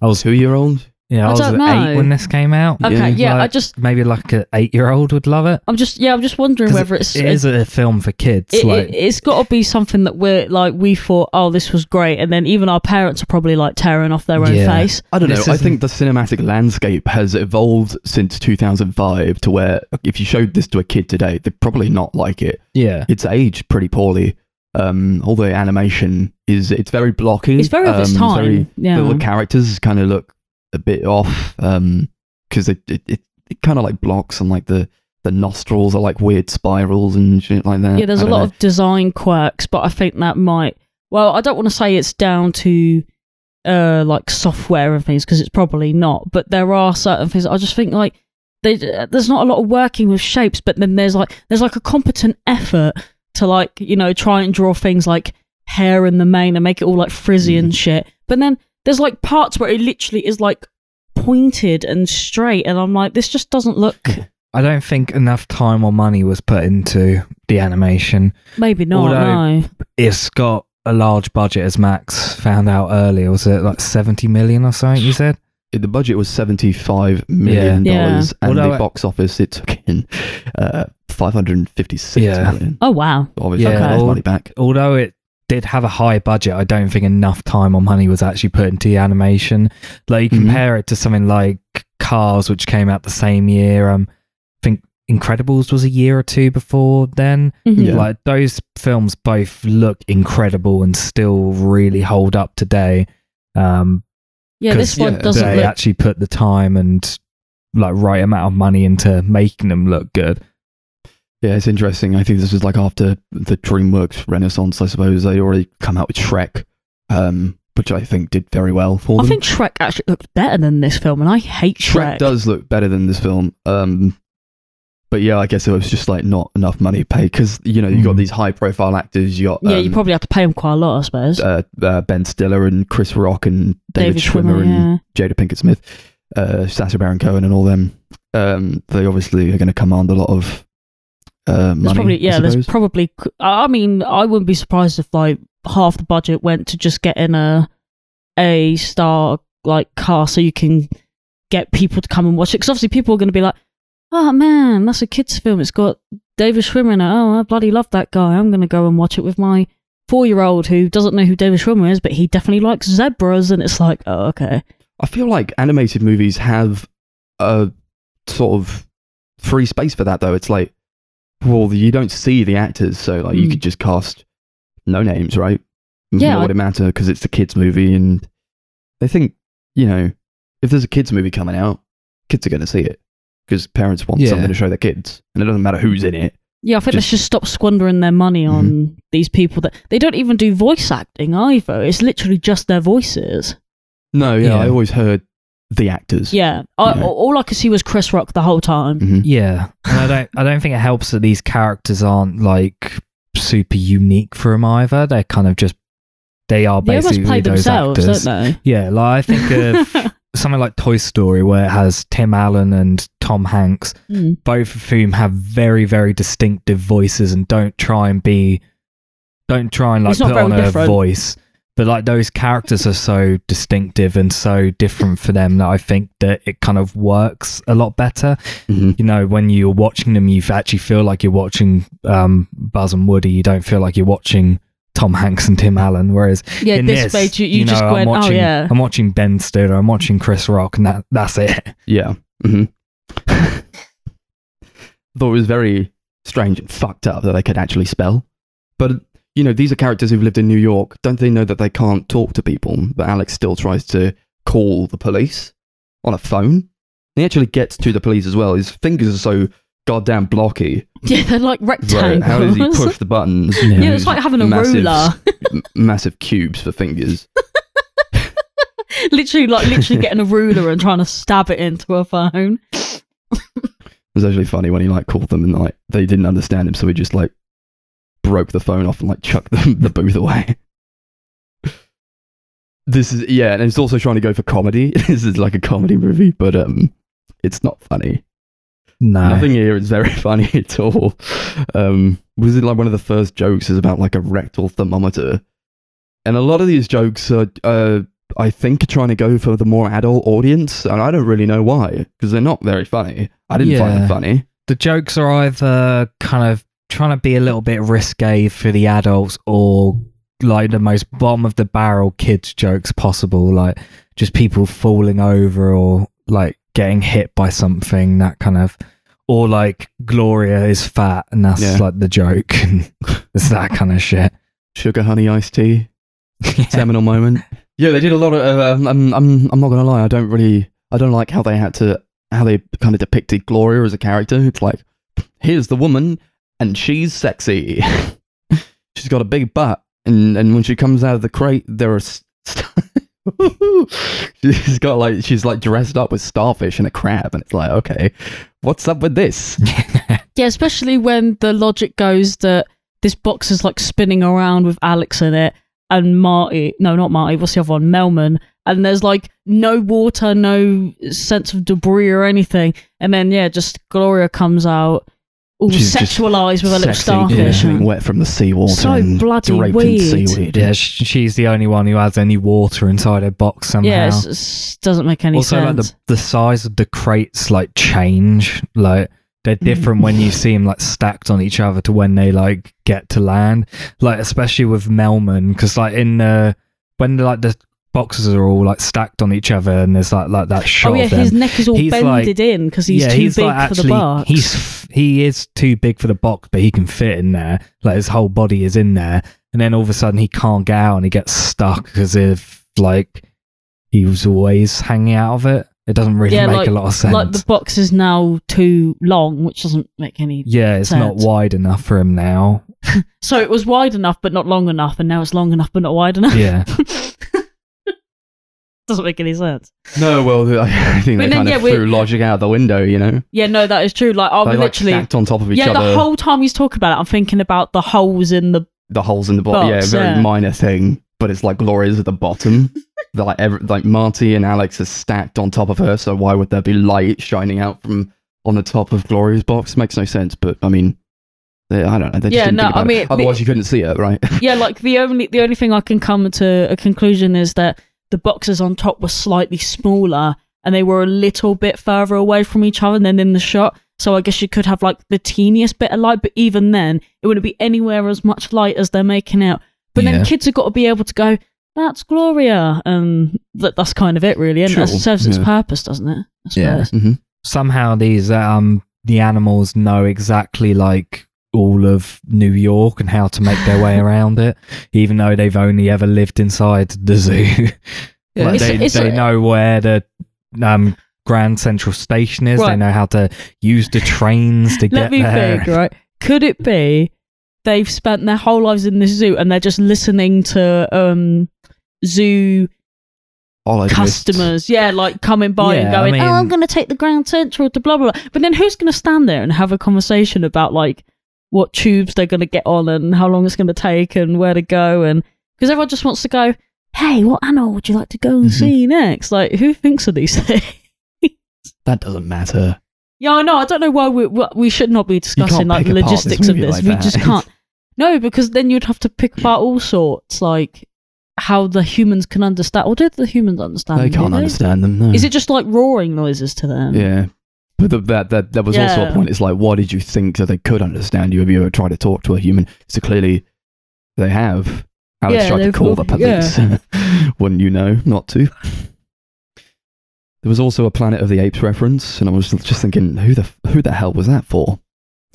I was two year old. yeah, I, I was don't eight know. when this came out. okay? Yeah, I Like, just maybe like an eight year old would love it. I'm just yeah, I'm just wondering 'Cause whether it- it's it is a film for kids. it, like it, has got to be something that we're like we thought, oh, this was great, and then even our parents are probably like tearing off their own Yeah. face. I don't know. This I isn't- think the cinematic landscape has evolved since 2005 to where if you showed this to a kid today, they'd probably not like it. yeah, It's aged pretty poorly. Um, all the animation is it's very blocky. It's very of its um, time. very- yeah, The, characters kind of look a bit off because it, it, it, it kind of like blocks and like the the nostrils are like weird spirals and shit like that. yeah. There's a lot know. of design quirks, but I think that might. Well, I don't want to say it's down to uh like software and things because it's probably not. But there are certain things. I just think like they, there's not a lot of working with shapes, but then there's like there's like a competent effort to like you know try and draw things like hair in the mane and make it all like frizzy and mm. shit. But then there's like parts where it literally is like pointed and straight, and I'm like, this just doesn't look. I don't think enough time or money was put into the animation. Maybe not. Although- no. It's got a large budget, as Max found out earlier. Was it like seventy million or something? You said. The budget was seventy five million Yeah. dollars, and Although the I- box office it took in uh, five hundred and fifty six Yeah. million. Oh wow. Obviously, Yeah, got his money back. although it did have a high budget, I don't think enough time or money was actually put into the animation. Like you Mhm. compare it to something like Cars, which came out the same year. Um, I think Incredibles was a year or two before then. Mhm. Yeah. Like those films both look incredible and still really hold up today. Um, Yeah, this one yeah, doesn't they look. actually put the time and like right amount of money into making them look good. Yeah, it's interesting. I think this is like after the DreamWorks renaissance. I suppose they already come out with Shrek, um, which I think did very well for I them. think Shrek actually looked better than this film, and I hate Shrek Shrek. does look better than this film. Um, but yeah, I guess it was just like not enough money paid because you know you got Mm. these high profile actors. You got yeah, you um, probably have to pay them quite a lot, I suppose. uh, uh, Ben Stiller and Chris Rock and David, Schwimmer, and yeah. Jada Pinkett Smith, uh, Sacha Baron Cohen, and all them. Um, they obviously are going to command a lot of uh, There's money. probably yeah. There's probably. I mean, I wouldn't be surprised if like half the budget went to just getting a a star like car so you can get people to come and watch it. Because obviously people are going to be like, "Oh man, that's a kids' film. It's got David Schwimmer in it. Oh, I bloody love that guy. I'm going to go and watch it with my." Four-year-old who doesn't know who David Schwimmer is, but he definitely likes zebras, and it's like, oh, okay. I feel like animated movies have a sort of free space for that, though. It's like, well, you don't see the actors, so like you Mm. could just cast no names, right? Yeah, would it matter? Because it's a kids' movie, and they think, you know, if there's a kids' movie coming out, kids are going to see it because parents want Yeah. something to show their kids, and it doesn't matter who's in it. Yeah, I think Just- they should stop squandering their money on these people that they don't even do voice acting either. It's literally just their voices. No, yeah, Yeah. I always heard the actors. Yeah, I, Yeah. all I could see was Chris Rock the whole time. Mhm. Yeah, and I don't. I don't think it helps that these characters aren't like super unique for them either. They're kind of just. They are They basically almost play those themselves, actors. don't they? Yeah, like I think of something like Toy Story, where it has Tim Allen and Tom Hanks. Mm. both of whom have very, very distinctive voices and don't try and be, don't try and like put very on a voice. But like those characters are so distinctive and so different for them that I think that it kind of works a lot better. Mhm. You know, when you're watching them, you actually feel like you're watching um, Buzz and Woody. You don't feel like you're watching Tom Hanks and Tim Allen. Whereas Yeah, in this this, stage you, you, know, just I'm went, watching, oh yeah. I'm watching Ben Stiller, I'm watching Chris Rock, and that that's it. Yeah. Mm-hmm. Thought it was very strange and fucked up that they could actually spell. But, you know, these are characters who've lived in New York. Don't they know that they can't talk to people? But Alex still tries to call the police on a phone. He actually gets to the police as well. His fingers are so goddamn blocky. Yeah, they're like rectangles. Right, rectangles. how does he push the buttons? Yeah. yeah, it's like having a Massive- ruler. massive cubes for fingers. literally, like literally getting a ruler and trying to stab it into a phone. It was actually funny when he like called them and like they didn't understand him, so he just like broke the phone off and like chucked the, the booth away. This is yeah, and it's also trying to go for comedy. this is like a comedy movie, but um, it's not funny. No. Nothing here is very funny at all. Um, was it like one of the first jokes is about like a rectal thermometer, and a lot of these jokes are, uh, I think, are trying to go for the more adult audience, and I don't really know why because they're not very funny. I didn't find them funny. the jokes are either kind of trying to be a little bit risque for the adults or like the most bottom of the barrel kids jokes possible like just people falling over or like getting hit by something that kind of or like gloria is fat and that's Yeah. like the joke it's that kind of shit Sugar honey iced tea, seminal moment. Yeah, they did a lot of. Uh, um, I'm, I'm, I'm not gonna lie. I don't really. I don't like how they had to. How they kind of depicted Gloria as a character. It's like, here's the woman, and she's sexy. she's got a big butt, and and when she comes out of the crate, there are. s- she's got like she's like dressed up with starfish and a crab, and it's like, okay, what's up with this? Yeah, especially when the logic goes that this box is like spinning around with Alex in it and Marty. No, not Marty. What's the other one? Melman. And there's like no water, no sense of debris or anything. And then yeah, just Gloria comes out all She's just sexualized with a little Sexy, starfish. getting and- wet from the seawater, So and bloody draped weird. in seaweed. yeah she's the only one who has any water inside her box somehow Yeah, it's, it's- doesn't make any also like the, the size of the crates like change like they're mm. different when you see them like stacked on each other to when they like get to land like especially with melman because like in the when the, like the boxes are all like stacked on each other and there's like like that shot oh yeah, his neck is all He's bended like- in because he's yeah, too he's big like for the actually box. he's he is too big for the box but he can fit in there like his whole body is in there and then all of a sudden he can't get out and he gets stuck as if like he was always hanging out of it it doesn't really Yeah, make like- a lot of sense like the box is now too long, which doesn't make any. Yeah, it's not wide enough for him now. So it was wide enough but not long enough, and now it's long enough but not wide enough. Yeah. doesn't make any sense. No, well, I think But they then, kind yeah, of threw logic out the window, you know? Yeah, no, that is true. Like, I they was like literally. stacked on top of each yeah, other. the whole time he's talking about it, I'm thinking about the holes in the. the holes in the bottom. Yeah, very yeah. minor thing, but it's like Gloria's at the bottom. They're like, every, like Marty and Alex are stacked on top of her, so why would there be light shining out from on the top of Gloria's box? Makes no sense, but I mean, I don't know. They Yeah, no, I it. mean, otherwise the- you couldn't see it, right? Yeah, like the only the only thing I can come to a conclusion is that the boxes on top were slightly smaller and they were a little bit further away from each other than in the shot. So I guess you could have like the teeniest bit of light, but even then, it wouldn't be anywhere as much light as they're making out. But Yeah. then kids have got to be able to go, "That's Gloria," and that, that's kind of it, really. And Sure, that serves its yeah. purpose, doesn't it? I Yeah. suppose. hmm Somehow these um the animals know exactly like all of New York and how to make their way around it, even though they've only ever lived inside the zoo. Yeah. like It's- they it's they know where the um Grand Central Station is. They know how to use the trains to Let get me there. think, right? Could it be they've spent their whole lives in this zoo and they're just listening to um zoo customers, yeah, like coming by and Yeah, I going, "Oh, I'm going to take the Grand Central to blah blah." blah. But then who's going to stand there and have a conversation about like what tubes they're going to get on and how long it's going to take and where to go and because everyone just wants to go. Hey, what animal would you like to go and Mhm. see next? Like, who thinks of these things? That doesn't matter. Yeah, I know. I don't know why we we should not be discussing like apart this logistics of this. like we that. just can't. No, because then you'd have to pick apart all sorts, like how the humans can understand. Or did the humans understand? They can't did understand them. No. Is it just like roaring noises to them? Yeah. But the, that that that was also a point. It's like, why did you think that they could understand you? Have you ever tried to talk to a human? So clearly, they have. Alex Yeah, tried to call the got- police. Wouldn't you know not to? There was also a Planet of the Apes reference, and I was just thinking, who the who the hell was that for?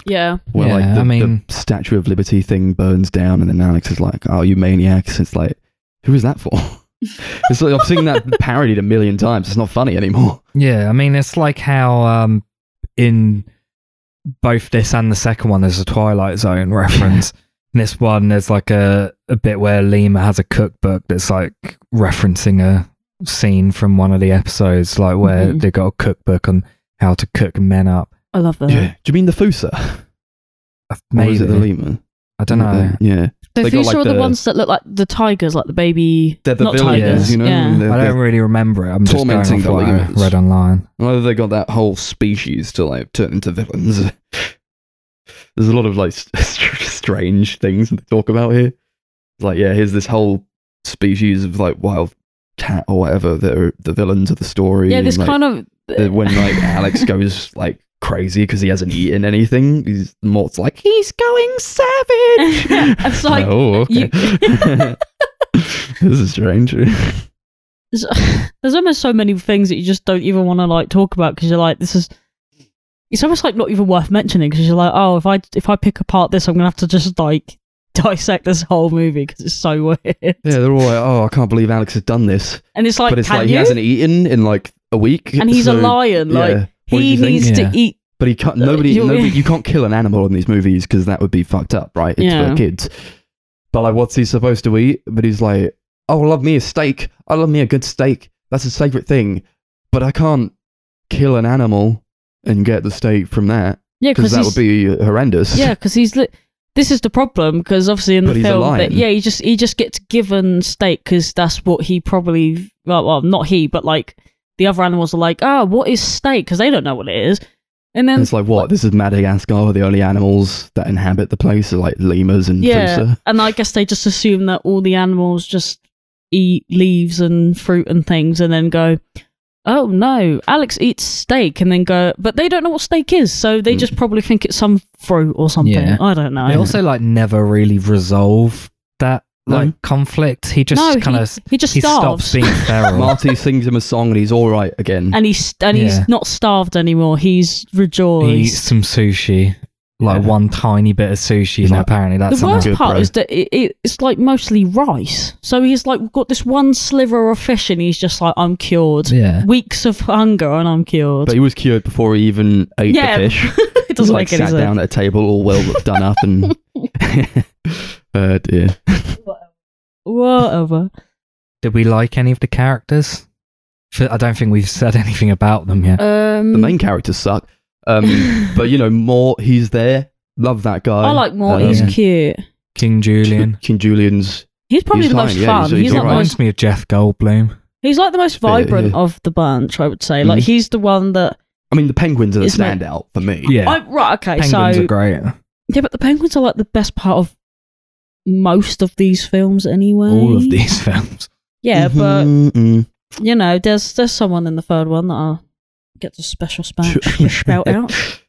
Yeah. Where like the, I mean- the Statue of Liberty thing burns down, and then Alex is like, "Oh, you maniacs!" It's like, who is that for? it's like I've seen that parodied a million times. It's not funny anymore. Yeah, I mean it's like how um in both this and the second one there's a Twilight Zone reference. in this one there's like a, a bit where Lima has a cookbook that's like referencing a scene from one of the episodes, like where Mhm. they got a cookbook on how to cook men up. I love that. Yeah. Do you mean the fossa? Or is it the Lima? I don't know. Yeah. The They got, Fuchsia like, are the, the- ones that look like the tigers, like the baby. They're the not villains, tigers. you know. Yeah. They're- I they're- don't really remember it. I'm just going Tormenting off the what I lemurs. read online. Whether they got that whole species to like turn into villains. There's a lot of like strange things that they talk about here. It's like, yeah, here's this whole species of like wild cat or whatever that are the villains of the story. Yeah, and, this like, kind of. when like Alex goes like crazy because he hasn't eaten anything, he's Mort's like he's going savage. It's like, oh, okay. this is strange. there's, there's almost so many things that you just don't even want to like talk about because you're like, this is. It's almost like not even worth mentioning because you're like, oh, if I if I pick apart this, I'm gonna have to just like dissect this whole movie because it's so weird. Yeah, they're all like, oh, I can't believe Alex has done this. And it's like, but it's like you? he hasn't eaten in like a week. and he's a so- lion. yeah. Like What he needs Yeah. to eat. But he can't. Nobody, You- nobody. You can't kill an animal in these movies because that would be fucked up, right? It's Yeah. for kids. But like, what's he supposed to eat? But he's like, oh, I love me a steak. I love me a good steak. That's his favorite thing. But I can't kill an animal and get the steak from that Yeah, because because that would be horrendous. Yeah, because he's li- this is the problem because obviously in the But film, that, yeah, he just he just gets given steak because that's what he probably well, well, not he, but like the other animals are like, oh, what is steak? Because they don't know what it is, and then And it's like, what? This is Madagascar. where The only animals that inhabit the place are like lemurs and yeah, fossa. and I guess they just assume that all the animals just eat leaves and fruit and things, and then go. Oh no, Alex eats steak and then go, but they don't know what steak is, so they Mm. just probably think it's some fruit or something. Yeah. I don't know. They also like never really resolve that No. like conflict. He just no, kind of he just he starves. stops being feral. Marty sings him a song and he's all right again. and he's and he's not starved anymore. He's rejoiced. he eats some sushi, like Yeah. one tiny bit of sushi, He's and like- apparently that's The worst good, part bro. is that it, it, it's like mostly rice. So he's like got this one sliver of fish, and he's just like, "I'm cured." Yeah. Weeks of hunger, and I'm cured. but he was cured before he even ate yeah, the fish. it doesn't like make any sat sense. down at a table all well done up and uh, dear. Whatever. Did we like any of the characters? I don't think we've said anything about them yet. Um, The main characters suck. Um, but you know, Mort, he's there. Love that guy. I like Mort. Um, He's Yeah. cute. King Julien King Julien's. He's probably he's the fine, most yeah, fun. he's- He's, he's like the Reminds me of Jeff Goldblum. He's like the most vibrant yeah. of the bunch. I would say. Like Mhm. he's the one that. I mean, the penguins are the It's meant- standout for me. Yeah, I, right. Okay. penguins so are great. Yeah, but the penguins are like the best part of most of these films anyway. All of these films. Yeah, but Mhm, you know, there's there's someone in the third one that I'll get the special span- mm. spout out.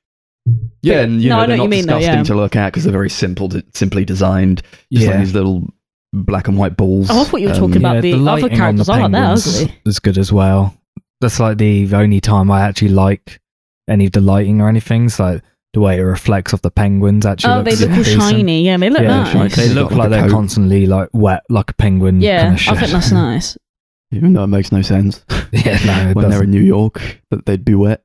Yeah, and you No, know I know they're what not you mean, though, disgusting yeah. to look at because they're very simple, to, simply designed. Just like Yeah. these little black and white balls. Oh, I thought you were Um, talking about Yeah, the, other lighting on characters. the I like that penguins ugly. is good as well. That's like the only time I actually like any of the lighting or anything. It's like the way it reflects off the penguins actually Oh, they look all decent. shiny. Yeah, they look Yeah, nice. shiny. They look like, like they're coat. constantly like wet, like a penguin. Yeah, kind of I think that's nice. Even though it makes no sense yeah, no, it when they're in New York that they'd be wet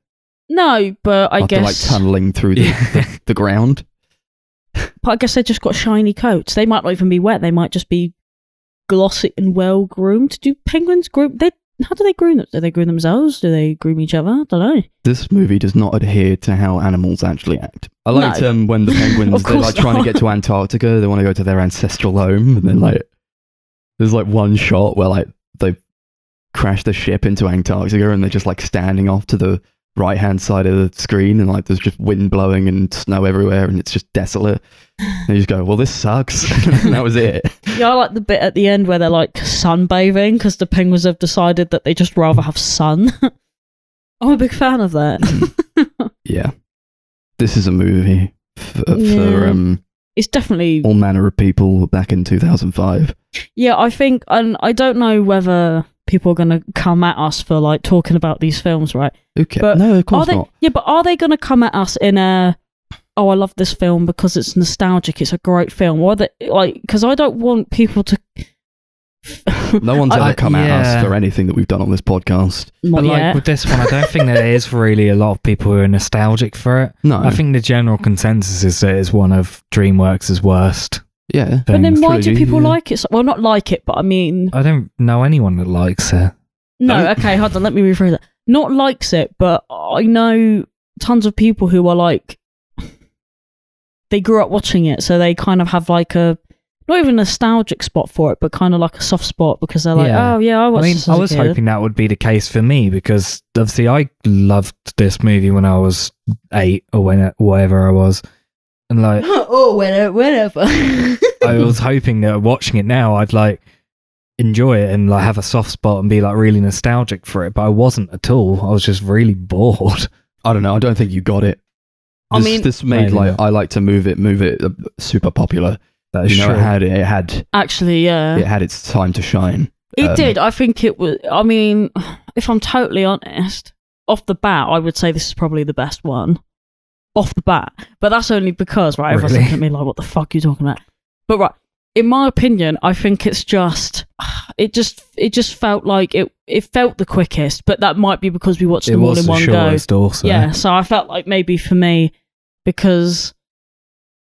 No, but I guess. after like tunneling through the, Yeah. the, the ground. but I guess they just got shiny coats. They might not even be wet. They might just be glossy and well groomed. Do penguins groom? They how do they groom them? Do they groom themselves? Do they groom each other? I don't know. This movie does not adhere to how animals actually act. I liked No. um, when the penguins they're like trying to get to Antarctica. They want to go to their ancestral home, and then like there's like one shot where like they crash the ship into Antarctica, and they're just like standing off to the right hand side of the screen, and like there's just wind blowing and snow everywhere, and it's just desolate. And you just go, well, this sucks. and that was it. Yeah, I like the bit at the end where they're like sunbathing because the penguins have decided that they just rather have sun. I'm a big fan of that. Yeah, this is a movie for, for um, it's definitely all manner of people back in 2005. yeah. I think, and I don't know whether people are going to come at us for like talking about these films, right? Okay, But no, of Are course they? not. Yeah, but are they going to come at us in a? Oh, I love this film because it's nostalgic. It's a great film. Or they like because I don't want people to. No one's ever I- come at us for anything that we've done on this podcast. Not But like yet. with this one, I don't think there is really a lot of people who are nostalgic for it. No, I think the general consensus is that it's one of DreamWorks' worst. Yeah. but then things. why do people yeah. like it? So, well, not like it, but I mean, I don't know anyone that likes it. no. No. Okay, hold on. Let me rephrase that. not likes it, but I know tons of people who are like they grew up watching it, so they kind of have like a not even a nostalgic spot for it, but kind of like a soft spot because they're like, Yeah. oh yeah, I I mean, this I as a was kid." hoping that would be the case for me because obviously I loved this movie when I was eight or when whatever I was, and like oh, whenever, whenever. I was hoping that watching it now I'd like enjoy it and like have a soft spot and be like really nostalgic for it, but I wasn't at all. I was just really bored. I don't know. I don't think you got it. I This, mean- this made Maybe like. I like to move it, move it uh, super popular. That is you know, true. it had it had Actually, yeah, it had its time to shine. it um, did. I think it was. I mean, if I'm totally honest, off the bat, I would say this is probably the best one. Off the bat, but that's only because right. Everyone's Really? looking at me like, "What the fuck are you talking about?" But right, in my opinion, I think it's just. It just it just felt like it it felt the quickest, but that might be because we watched it them all was in the one go. shortest also. Yeah, so I felt like maybe for me because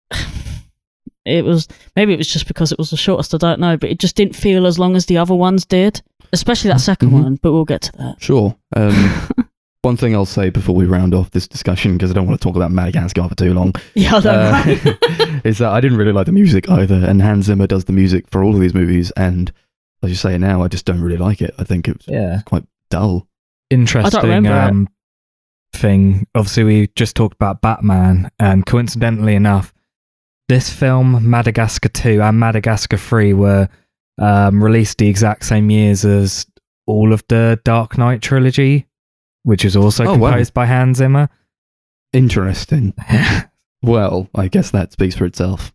it was maybe it was just because it was the shortest. I don't know, but it just didn't feel as long as the other ones did, especially that 2nd Mhm. one. But we'll get to that. Sure. Um, one thing I'll say before we round off this discussion, because I don't want to talk about Madagascar for too long, Yeah, I don't uh, know. is that I didn't really like the music either. And Hans Zimmer does the music for all of these movies, and as you say now, I just don't really like it. I think it's yeah. quite dull. interesting um, thing. Obviously, we just talked about Batman, and coincidentally enough, this film, Madagascar 2 and Madagascar 3, were um, released the exact same years as all of the Dark Knight trilogy, which is also Oh, wow. composed by Hans Zimmer. Interesting. Well, I guess that speaks for itself.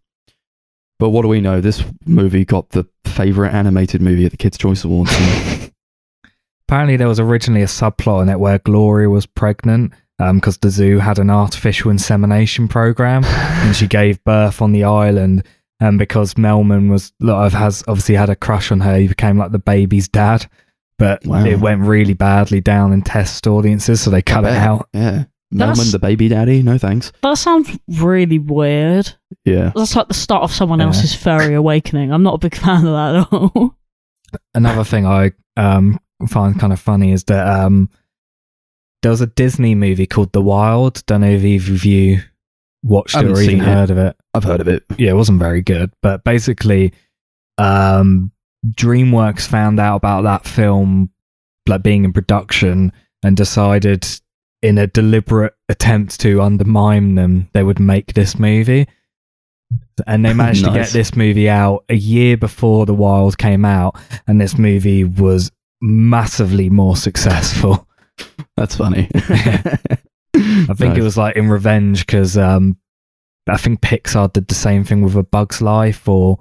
But what do we know? This movie got the favorite animated movie at the Kids' Choice Awards. Apparently, there was originally a subplot in it where Gloria was pregnant um, because the zoo had an artificial insemination program, and she gave birth on the island. And because Melman was like, has obviously had a crush on her, he became like the baby's dad. But Wow. it went really badly down in test audiences, so they cut it out. Yeah. That's- Melman, the baby daddy? No thanks. that sounds really weird. Yeah. That's like the start of someone Yeah. else's furry awakening. I'm not a big fan of that at all. Another thing I um, find kind of funny is that um, there was a Disney movie called The Wild. Don't know if either of you watched it or even seen it. heard of it. I've heard of it. yeah, it wasn't very good. But basically, um, DreamWorks found out about that film, like being in production, and decided, in a deliberate attempt to undermine them, they would make this movie. And they managed to get this movie out a year before The Wild came out, and this movie was massively more successful. That's funny. I think it was like in revenge because um, I think Pixar did the same thing with A Bug's Life, or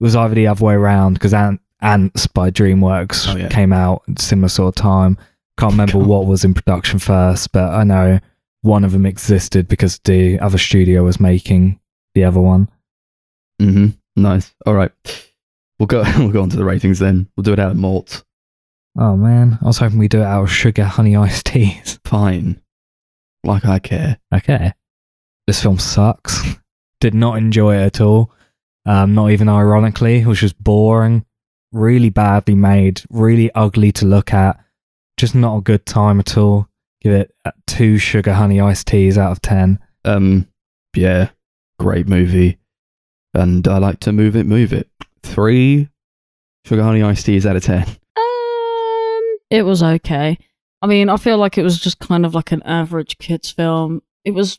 it was either the other way around because Ant- Antz by DreamWorks Oh, yeah. came out at a similar sort of time. Can't remember God. what was in production first, but I know one of them existed because the other studio was making the other one. Mm-hmm. Nice. All right. We'll go. We'll go on to the ratings then. We'll do it out of malts. Oh man, I was hoping we do it out of sugar honey iced teas. Fine. Like I care. Okay. This film sucks. Did not enjoy it at all. Um, not even ironically. It was just boring. Really badly made. Really ugly to look at. Just not a good time at all. Give it uh, two sugar honey iced teas out of ten. Um. Yeah. Great movie. And I like to move it. Move it. Three sugar honey iced teas out of ten. Um, it was okay. I mean, I feel like it was just kind of like an average kids film. It was.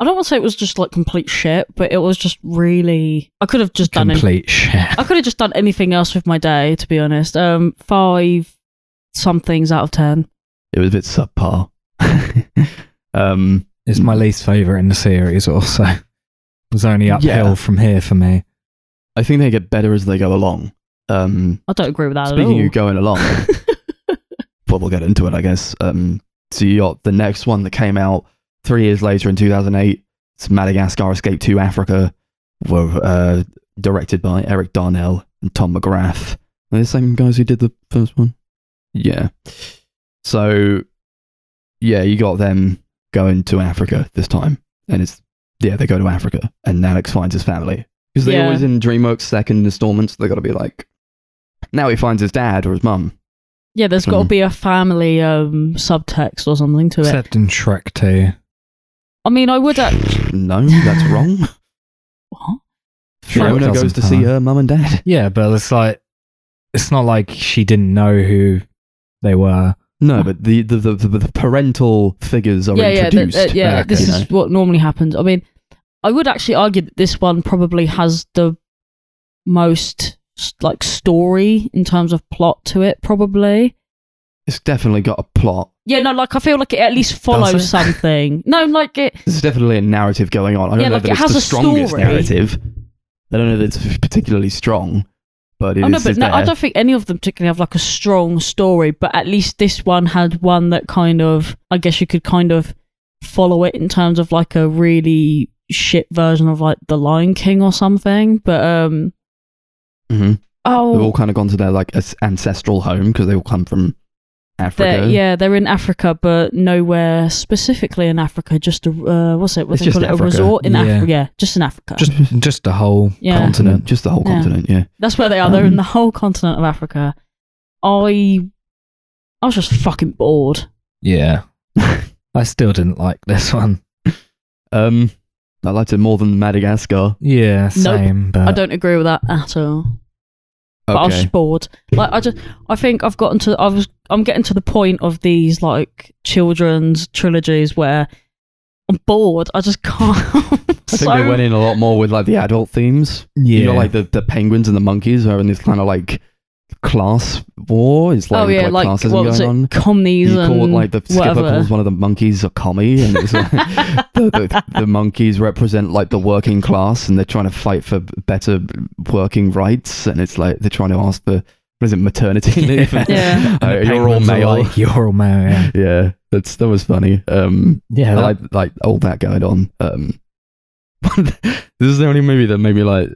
I don't want to say it was just like complete shit, but it was just really. I could have just done. Any, Complete shit. I could have just done anything else with my day, to be honest. Um, five somethings out of ten. It was a bit subpar. um. It's my least favourite in the series also. It was only uphill Yeah. from here for me. I think they get better as they go along. Um. I don't agree with that Speaking at of going along, but we'll get into it, I guess. Um, so you got the next one that came out three years later in 2008. It's Madagascar Escape 2 Africa, were uh, directed by Eric Darnell and Tom McGrath. Are they the same guys who did the first one? Yeah. So, yeah, you got them going to Africa this time. And it's, yeah, they go to Africa and Alex finds his family. Because they Yeah. always in DreamWorks second installments, they got to be like, now he finds his dad or his mum. Yeah, there's got to Mm. be a family um, subtext or something to it. Except in Shrek 2. I mean, I would actually. No, that's wrong. What? Fiona doesn't goes to see her mum and dad. Yeah, but it's like, it's not like she didn't know who they were. No, but the the, the, the, the parental figures are Yeah, yeah, th- introduced. uh, yeah. Okay. This is know. what normally happens. I mean, I would actually argue that this one probably has the most like story in terms of plot to it. Probably. It's definitely got a plot. Yeah, no, like I feel like it at least follows something. No, like it. There's definitely a narrative going on. I don't Yeah, know like, that it it's has the a strongest story. narrative. I don't know that it's particularly strong, but it is Oh no, but no, I don't think any of them particularly have like a strong story. But at least this one had one that kind of, I guess you could kind of follow it in terms of like a really shit version of like The Lion King or something. But um, Mhm. oh, They've all kind of gone to their like ancestral home because they all come from Africa. They're, yeah, they're in Africa, but nowhere specifically in Africa. Just a uh, what's it? What It's they just call it? A resort in Yeah. Africa. Yeah, just in Africa. Just, just the whole yeah, continent. Just the whole Yeah. continent, yeah. that's where they are. They're in Um, the whole continent of Africa. I, I was just fucking bored. Yeah. I still didn't like this one. Um, I liked it more than Madagascar. Yeah, Nope. same. But I don't agree with that at all. But I was just bored. Like I just, I think I've gotten to. I was. I'm getting to the point of these like children's trilogies where I'm bored. I just can't. I think they went in a lot more with like the adult themes. yeah, You know, like the, the penguins and the monkeys are in this kind of like class war. It's like, oh yeah, like classism what was going it? on. Commies You and call it like the skipper whatever. calls one of the monkeys a commie, and it's like the, the, the monkeys represent like the working class, and they're trying to fight for better working rights, and it's like they're trying to ask for what is it maternity leave? Yeah. Uh, you're all male. like, you're all male. Yeah, yeah, that's that was funny. Um, yeah. That- like like all that going on. Um, this is the only movie that made me like.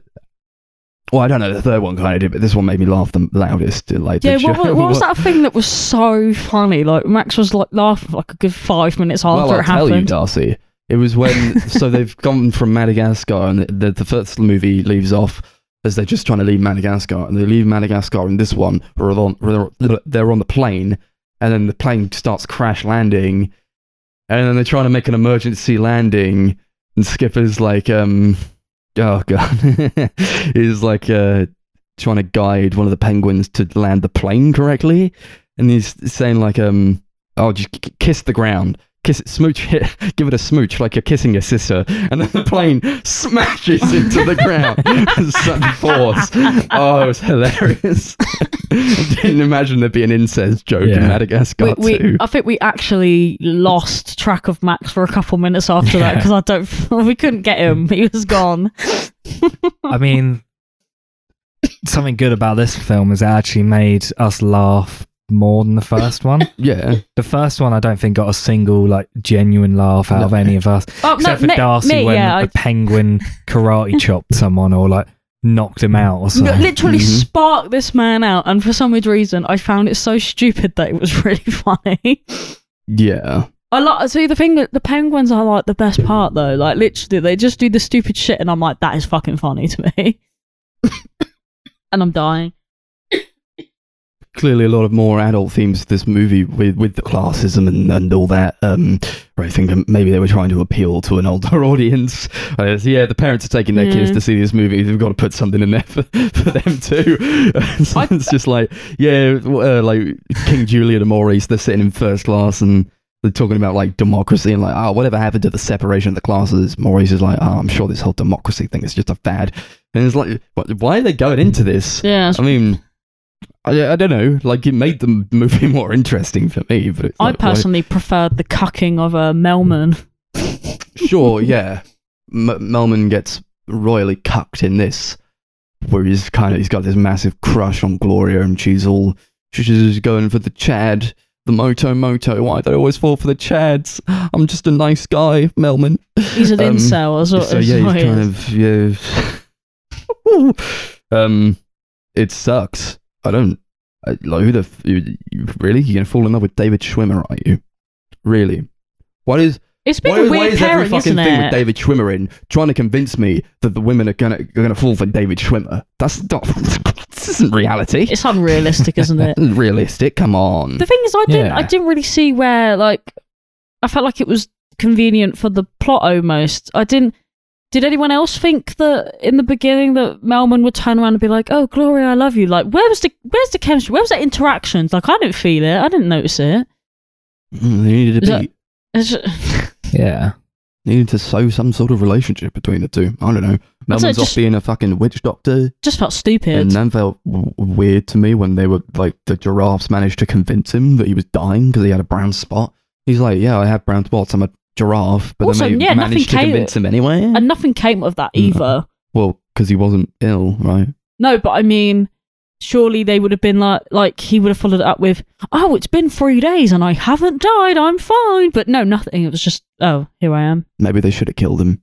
Well, I don't know. The third one kind of did, but this one made me laugh the loudest. Like, Yeah, what, what, what was that thing that was so funny? Like Max was like laughing for like a good five minutes after well, I'll it tell you. Darcy. It was when so they've gone from Madagascar, and the, the, the first movie leaves off as they're just trying to leave Madagascar, and they leave Madagascar in this one. They're on the plane, and then the plane starts crash landing, and then they're trying to make an emergency landing, and Skipper's like, um, oh god, he's like uh, trying to guide one of the penguins to land the plane correctly, and he's saying like, um, oh, just kiss the ground kiss it, smooch it, give it a smooch like you're kissing your sister, and then the plane smashes into the ground with sudden force. Oh, it was hilarious. I didn't imagine there'd be an incest joke in Madagascar We, we, too. I think we actually lost track of Max for a couple minutes after that because I don't. We couldn't get him. He was gone. I mean, something good about this film is it actually made us laugh more than the first one. Yeah, The first one, I don't think got a single like genuine laugh out of any of us, Oh, except no, for me- Darcy me, when yeah, a penguin karate chopped someone or like knocked him out or something. literally Mhm. sparked this man out, and for some weird reason, I found it so stupid that it was really funny. yeah. I like see the thing that the penguins are like the best part though. Like literally, they just do the stupid shit, and I'm like, that is fucking funny to me. and I'm dying. Clearly, a lot of more adult themes to this movie with, with the classism and, and all that. Um, I think maybe they were trying to appeal to an older audience. Uh, so yeah, the parents are taking their kids to see this movie. They've got to put something in there for, for them too. so it's just like, yeah, uh, like King Julien and Maurice, they're sitting in first class and they're talking about like democracy and like, oh, whatever happened to the separation of the classes? Maurice is like, oh, I'm sure this whole democracy thing is just a fad. And it's like, why are they going into this? Yeah, I mean, I, I don't know. Like it made the movie more interesting for me, but I like, personally preferred the cucking of a Melman. sure, yeah. M- Melman gets royally cucked in this, where he's kind of he's got this massive crush on Gloria, and she's all she's just going for the Chad, the Moto Moto. Why they always fall for the Chads? I'm just a nice guy, Melman. He's an Um, incel as well. so yeah, he's kind is. of yeah. um, it sucks. I don't. I, like who the f- you, you, really you gonna fall in love with David Schwimmer? Are you really? What is It's been why, a why weird is every pairing, fucking isn't thing it? with David Schwimmer in trying to convince me that the women are gonna are gonna fall for David Schwimmer? That's not. this isn't reality. It's unrealistic, isn't it? Realistic. Come on. The thing is, I didn't. Yeah. I didn't really see where like. I felt like it was convenient for the plot almost. I didn't. Did anyone else think that in the beginning that Melman would turn around and be like, "Oh, Gloria, I love you"? Like, where was the where's the chemistry? Where was that interactions? Like, I didn't feel it. I didn't notice it. Mm, they needed to be. Just- Yeah. Needed to sow some sort of relationship between the two. I don't know. Melman's off being a fucking witch doctor, just felt stupid. and then felt w- weird to me when they were like the giraffes managed to convince him that he was dying because he had a brown spot. He's like, "Yeah, I have brown spots. I'm a giraffe," but Also, then they yeah, nothing managed to came- convince him anyway. and nothing came of that Mm. either. well, because he wasn't ill, right? No, but I mean, surely they would have been like, like he would have followed it up with, "Oh, it's been three days and I haven't died. I'm fine." But no, nothing. It was just, "Oh, here I am." Maybe they should have killed him.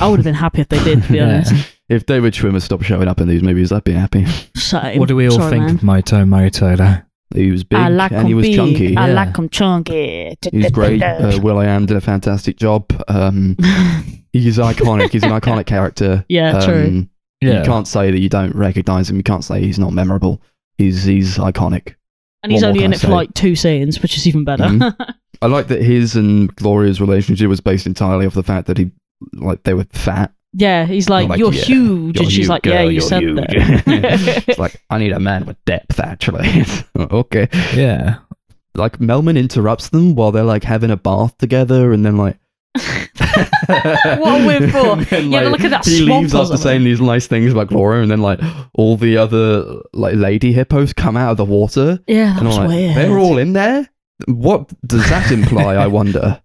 I would have been happy if they did. To be Yeah. honest, If David Schwimmer stopped showing up in these movies, I'd be happy. Same. What do we all Sorry, think man. of Moto Moto though? He was big I like and he 'em was big. chunky. I Yeah. like him chunky. He's great. Uh, will.i.am did a fantastic job. Um, he's iconic. He's an iconic character. yeah, Um, true. You can't say that you don't recognize him. You can't say he's not memorable. He's he's iconic. And he's what only in I it for like two scenes, which is even better. Mhm. I like that his and Gloria's relationship was based entirely off the fact that he like they were fat. Yeah, he's like, Like, "You're yeah, huge," You're and she's huge, like, girl, "Yeah, you said huge." that." it's like I need a man with depth. Actually, okay. Yeah. Like Melman interrupts them while they're like having a bath together, and then like. What a weird thought. And then, Yeah, but look at that He swamp leaves or after saying these nice things about Gloria, and then like all the other like lady hippos come out of the water, yeah, that and was like, weird. they're all in there. What does that imply? I wonder.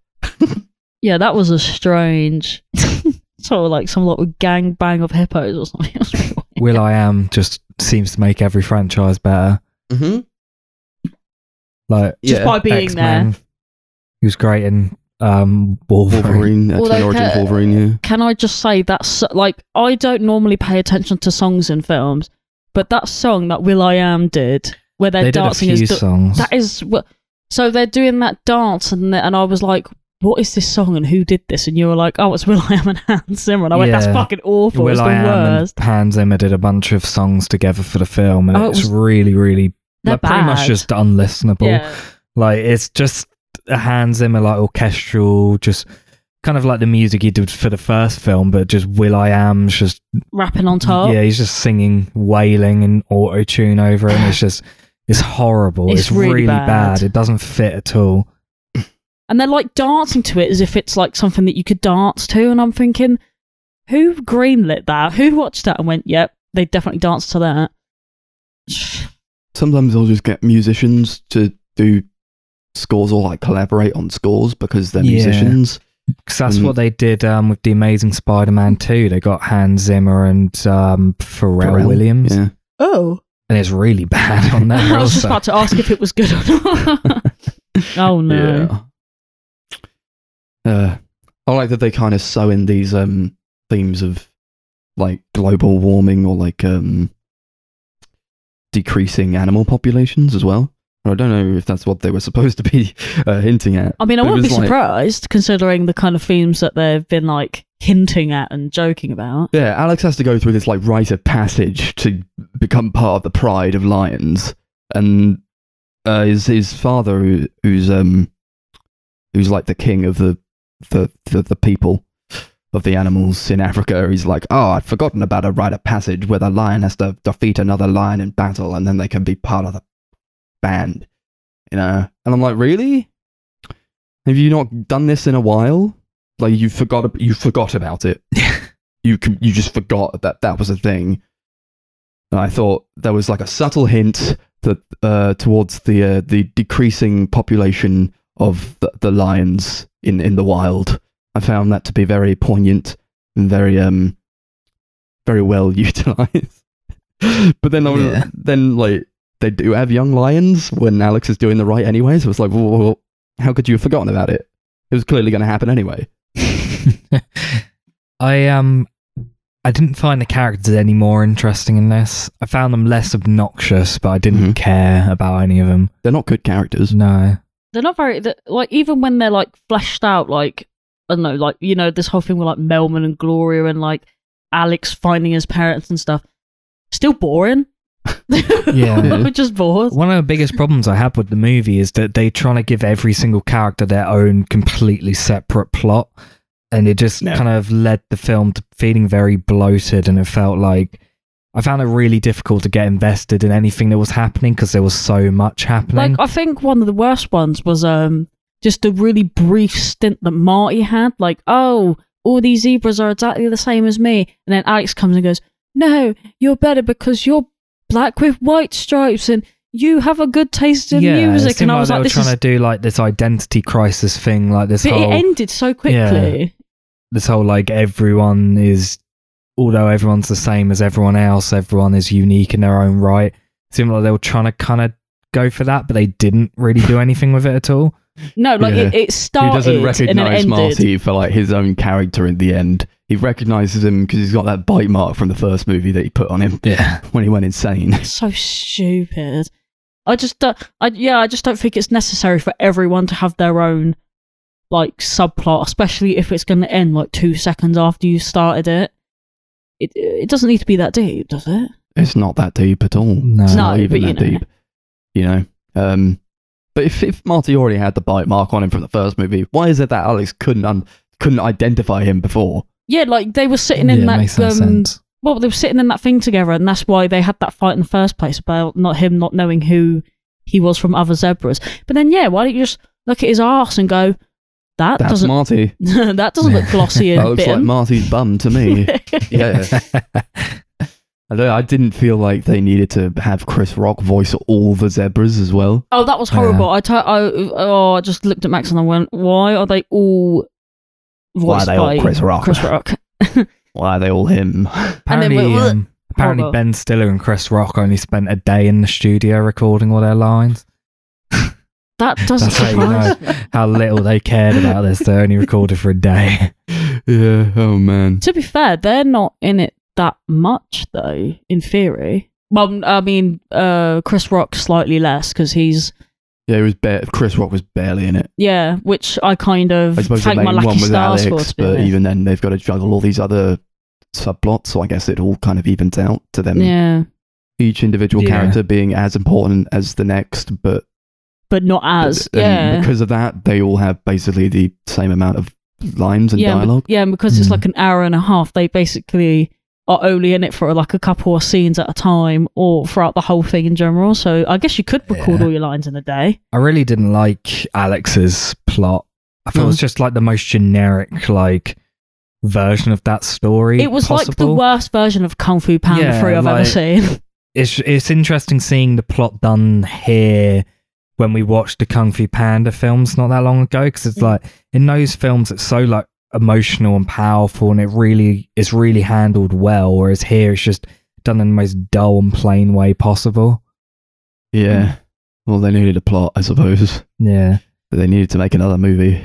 Yeah, that was a strange sort of like some lot of gang bang of hippos or something. It was really weird. will.i.am just seems to make every franchise better. Mm-hmm. Like Just by being X-Men, there. He was great in um, Wolverine. Wolverine, X-Men Although, Origins ca- Wolverine. Yeah. Can I just say that's like I don't normally pay attention to songs in films, but that song that will.i.am did, where they're They did a dancing, few is the- songs. that is what. So they're doing that dance, and and I was like, "What is this song, and who did this?" And you were like, "Oh, it's will.i.am and Hans Zimmer." And I went, "That's Yeah. fucking awful. Will it's the I Am worst." and Hans Zimmer did a bunch of songs together for the film, and Oh, it it's was- really, really They're like, pretty much bad. just unlistenable. Yeah. Like it's just a Hans Zimmer like orchestral, just kind of like the music he did for the first film, but just will.i.am's just Rapping on top. yeah, he's just singing, wailing and auto tune over it, it's just it's horrible. It's It's, really bad. It doesn't fit at all. And they're like dancing to it as if it's like something that you could dance to and i'm thinking who greenlit that who watched that and went yep they definitely danced to that Sometimes they'll just get musicians to do scores or like collaborate on scores because they're Yeah. musicians. Because that's Mm. what they did um, with the Amazing Spider-Man 2. They got Hans Zimmer and um, Pharrell, Pharrell, Williams, Yeah. oh and it's really bad on that. i was just about to ask if it was good or not oh no Yeah. Uh, I like that they kind of sew in these um themes of like global warming or like um decreasing animal populations as well. I don't know if that's what they were supposed to be uh, hinting at. i mean i wouldn't be like- surprised considering the kind of themes that they've been like hinting at and joking about Yeah, Alex has to go through this like rite of passage to become part of the pride of lions, and uh, his his father, who, who's um, who's like the king of the the the, the people of the animals in Africa. He's like, oh, I'd forgotten about a rite of passage where the lion has to defeat another lion in battle, and then they can be part of the band, you know. And I'm like, really? Have you not done this in a while? Like you forgot you forgot about it. you you just forgot that that was a thing. And I thought there was like a subtle hint that uh, towards the uh, the decreasing population of the, the lions in in the wild. I found that to be very poignant and very um very well utilized. but then I was- Yeah. then like they do have young lions when Alex is doing the right anyway. So it's like, well, well, how could you have forgotten about it? It was clearly going to happen anyway. I um I didn't find the characters any more interesting in this. I found them less obnoxious, but I didn't Mhm. care about any of them. They're not good characters. No. They're not very th- like even when they're like fleshed out like i don't know like you know this whole thing with like melman and gloria and like alex finding his parents and stuff still boring Yeah. We're just bored. One of the biggest problems I had with the movie is that they try to give every single character their own completely separate plot, and it just Yeah. kind of led the film to feeling very bloated, and it felt like I found it really difficult to get invested in anything that was happening because there was so much happening. Like I think one of the worst ones was um just a really brief stint that Marty had. Like, oh, all these zebras are exactly the same as me, and then Alex comes and goes, "No, you're better because you're black with white stripes and." You have a good taste in yeah, music, and I was like, were "This trying is." to do like this identity crisis thing, like this But whole it ended so quickly. this whole like everyone is although everyone's the same as everyone else everyone is unique in their own right it seemed like they were trying to kind of go for that but they didn't really do anything with it at all No, like Yeah. it, it He doesn't recognize ended. Marty for like his own character in the end. He recognizes him because he's got that bite mark from the first movie that he put on him yeah when he went insane. so stupid. I just don't. I yeah, I just don't think it's necessary for everyone to have their own like subplot, especially if it's going to end like two seconds after you started it. It it doesn't need to be that deep, does it? It's not that deep at all. No. It's No, not even but you that know. deep. You know. Um, but if, if Marty already had the bite mark on him from the first movie, why is it that Alex couldn't un- couldn't identify him before? Yeah, like they were sitting yeah, in it that makes um, sense well, they were sitting in that thing together, and that's why they had that fight in the first place about not him not knowing who he was from other zebras. But then, yeah, why don't you just look at his arse and go, that That's doesn't Marty. that doesn't look glossy That and looks like. Marty's bum to me. yeah. I, I didn't feel like they needed to have Chris Rock voice all the zebras as well. Oh, that was horrible. I, t- I oh, I just looked at Max and I went, "Why are they all Why are voiced they all by Chris Rock? Chris Rock?" Why are they all him? apparently we- um, apparently Horrible. ben stiller and chris rock only spent a day in the studio recording all their lines That doesn't That's how you surprise me. how little they cared about this they only recorded for a day yeah. Oh man. To be fair, they're not in it that much, though. In theory, well, I mean, uh, Chris Rock slightly less because he's Yeah, it was bare. Chris Rock was barely in it. yeah, which I kind of I suppose the thank main my lucky one was stars for. Alex, To be but honest. even then, they've got to juggle all these other subplots. So I guess it all kind of evens out to them. yeah, Each individual Yeah. character being as important as the next, but but not as and yeah. because of that, they all have basically the same amount of lines and yeah, but- dialogue. yeah, and because it's Mm. like an hour and a half, they basically are only in it for like a couple of scenes at a time or throughout the whole thing in general. So I guess you could record Yeah. all your lines in a day. I really didn't like Alex's plot. I thought it was just like the most generic, like version of that story. It was like the worst version of Kung Fu Panda Yeah, 3 I've ever seen. It's it's interesting seeing the plot done here when we watched the Kung Fu Panda films not that long ago because it's Mm. like in those films it's so like emotional and powerful and it really is really handled well. Whereas here it's just done in the most dull and plain way possible. Yeah. Well, they needed a plot, I suppose. Yeah. But they needed to make another movie.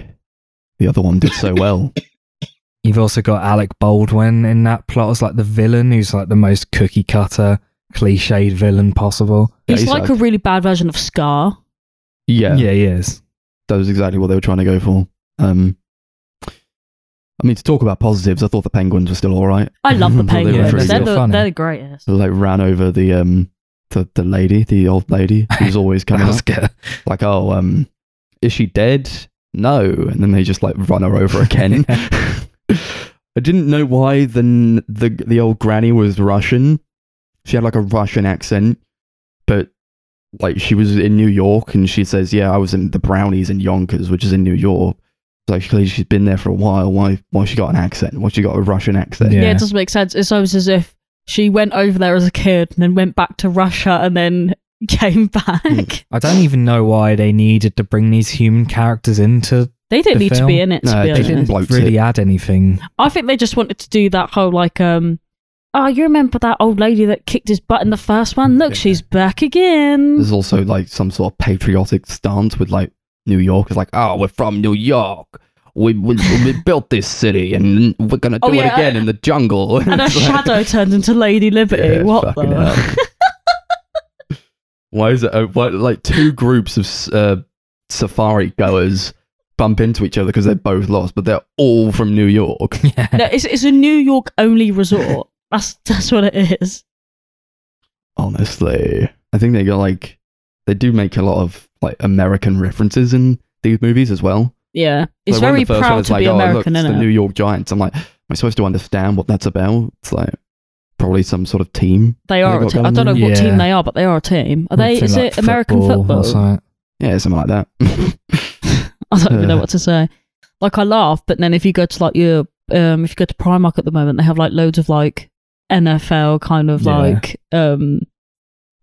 The other one did so well. You've also got Alec Baldwin in that plot as like the villain, who's like the most cookie cutter, cliched villain possible. Yeah, He's he's like like- a really bad version of Scar. Yeah. yeah he is. that was exactly what they were trying to go for. Um, I mean, to talk about positives, I thought the penguins were still all right. I love the I thought they were penguins. they're, the, they're the greatest. They, like ran over the um the, the lady, the old lady who's always coming That was up. good. Like, oh, um, is she dead? No, and then they just like run her over again. I didn't know why the the the old granny was Russian. She had like a Russian accent, but like she was in New York, and she says, "Yeah, I was in the Brownies in Yonkers, which is in New York." So clearly she's been there for a while. Why? Why she got an accent? Why she got a Russian accent? Yeah. Yeah. it doesn't make sense. It's almost as if she went over there as a kid and then went back to Russia and then came back. Hmm. I don't even know why they needed to bring these human characters into. They didn't The need to be in it, to No, be they honest. didn't. Didn't really it. add anything. I think they just wanted to do that whole like um oh you remember that old lady that kicked his butt in the first one? Look, Yeah. she's back again. There's also like some sort of patriotic stance with like New York. It's like, oh, we're from New York. We we, we built this city, and we're gonna do Oh, it yeah. again in the jungle. And a like- shadow turned into Lady Liberty. Yeah, what the? Why is it uh, why, like two groups of uh, safari goers bump into each other because they're both lost, but they're all from New York? Yeah. No, it's it's a New York only resort. That's that's what it is. honestly. I think they got like they do make a lot of like American references in these movies as well. Yeah, it's Like, very the first one proud is to be oh, look, American, it's isn't the it? New York Giants. I'm like, am I supposed to understand what that's about? It's like probably some sort of team. They are a got team. I don't know on? what Yeah. team they are, but they are a team. Are they? Is like it American or football? Yeah, something like that. I don't even know what to say. Like I laugh, but then if you go to like your um, if you go to Primark at the moment, they have like loads of like NFL kind of Yeah. like um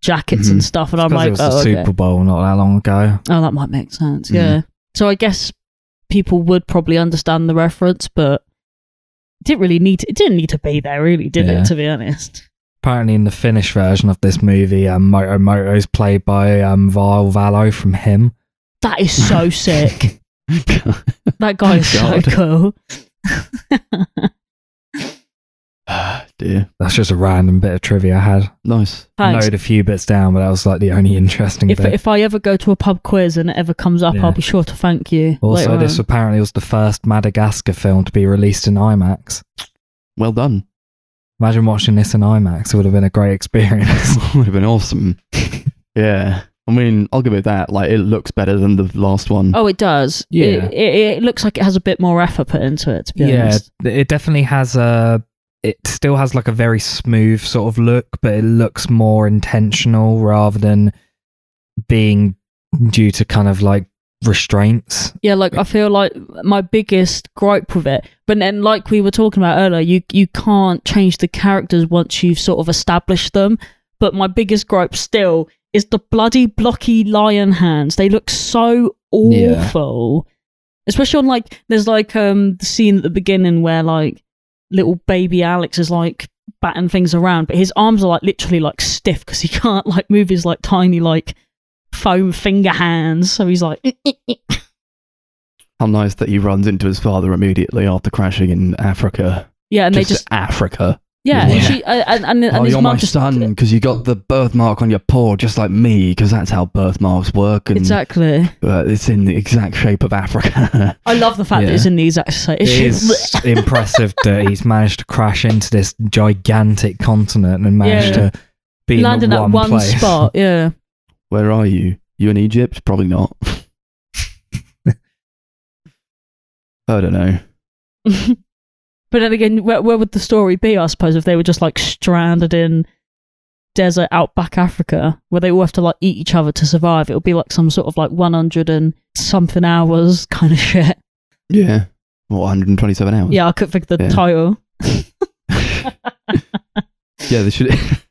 jackets and Mhm. stuff, and I'm Because like, it was oh, the okay. Super Bowl not that long ago. oh, that might make sense. Mhm. Yeah. So I guess people would probably understand the reference, but it didn't really need. To, it didn't need to be there, really, did Yeah. it? To be honest. Apparently, in the Finnish version of this movie, um, Moto Moto is played by um, Ville Valo from HIM. That is so sick. That guy is so God. cool. Dear, That's just a random bit of trivia I had. nice. I Thanks. noted a few bits down, but that was like the only interesting If bit. if I ever go to a pub quiz and it ever comes up, Yeah. I'll be sure to thank you. also, later this on. apparently was the first Madagascar film to be released in IMAX. Well done. Imagine watching this in IMAX; it would have been a great experience. Would have been awesome. yeah. I mean, I'll give it that. Like, it looks better than the last one. Oh, it does. Yeah. It, it, it looks like it has a bit more effort put into it, to be yeah, honest. it definitely has a. It still has like a very smooth sort of look, but it looks more intentional rather than being due to kind of like restraints. Yeah, like I feel like my biggest gripe with it, but then like we were talking about earlier, you you can't change the characters once you've sort of established them. But my biggest gripe still is the bloody blocky lion hands. They look so Yeah. awful. Especially on like there's like um the scene at the beginning where like little baby Alex is like batting things around, but his arms are like literally like stiff because he can't like move his like tiny like foam finger hands. So he's like How nice that he runs into his father immediately after crashing in Africa. Yeah, and just, they just Africa. Yeah, Yeah. and she uh, and and, and oh, his you're mum my just son because you got the birthmark on your paw, just like me, because that's how birthmarks work. And exactly. uh, it's in the exact shape of Africa. I love the fact that Yeah. it's in the exact same. It is impressive that he's managed to crash into this gigantic continent and managed Yeah. to be landing in at one, one place. spot. Yeah, Where are you? You in Egypt? Probably not. I don't know. But then again, where, where would the story be? I suppose if they were just like stranded in desert outback Africa, where they all have to like eat each other to survive. It would be like some sort of like one hundred and something hours kind of shit. Yeah. What, 127 hours? Yeah, I could think of the Yeah. title. Yeah, they should.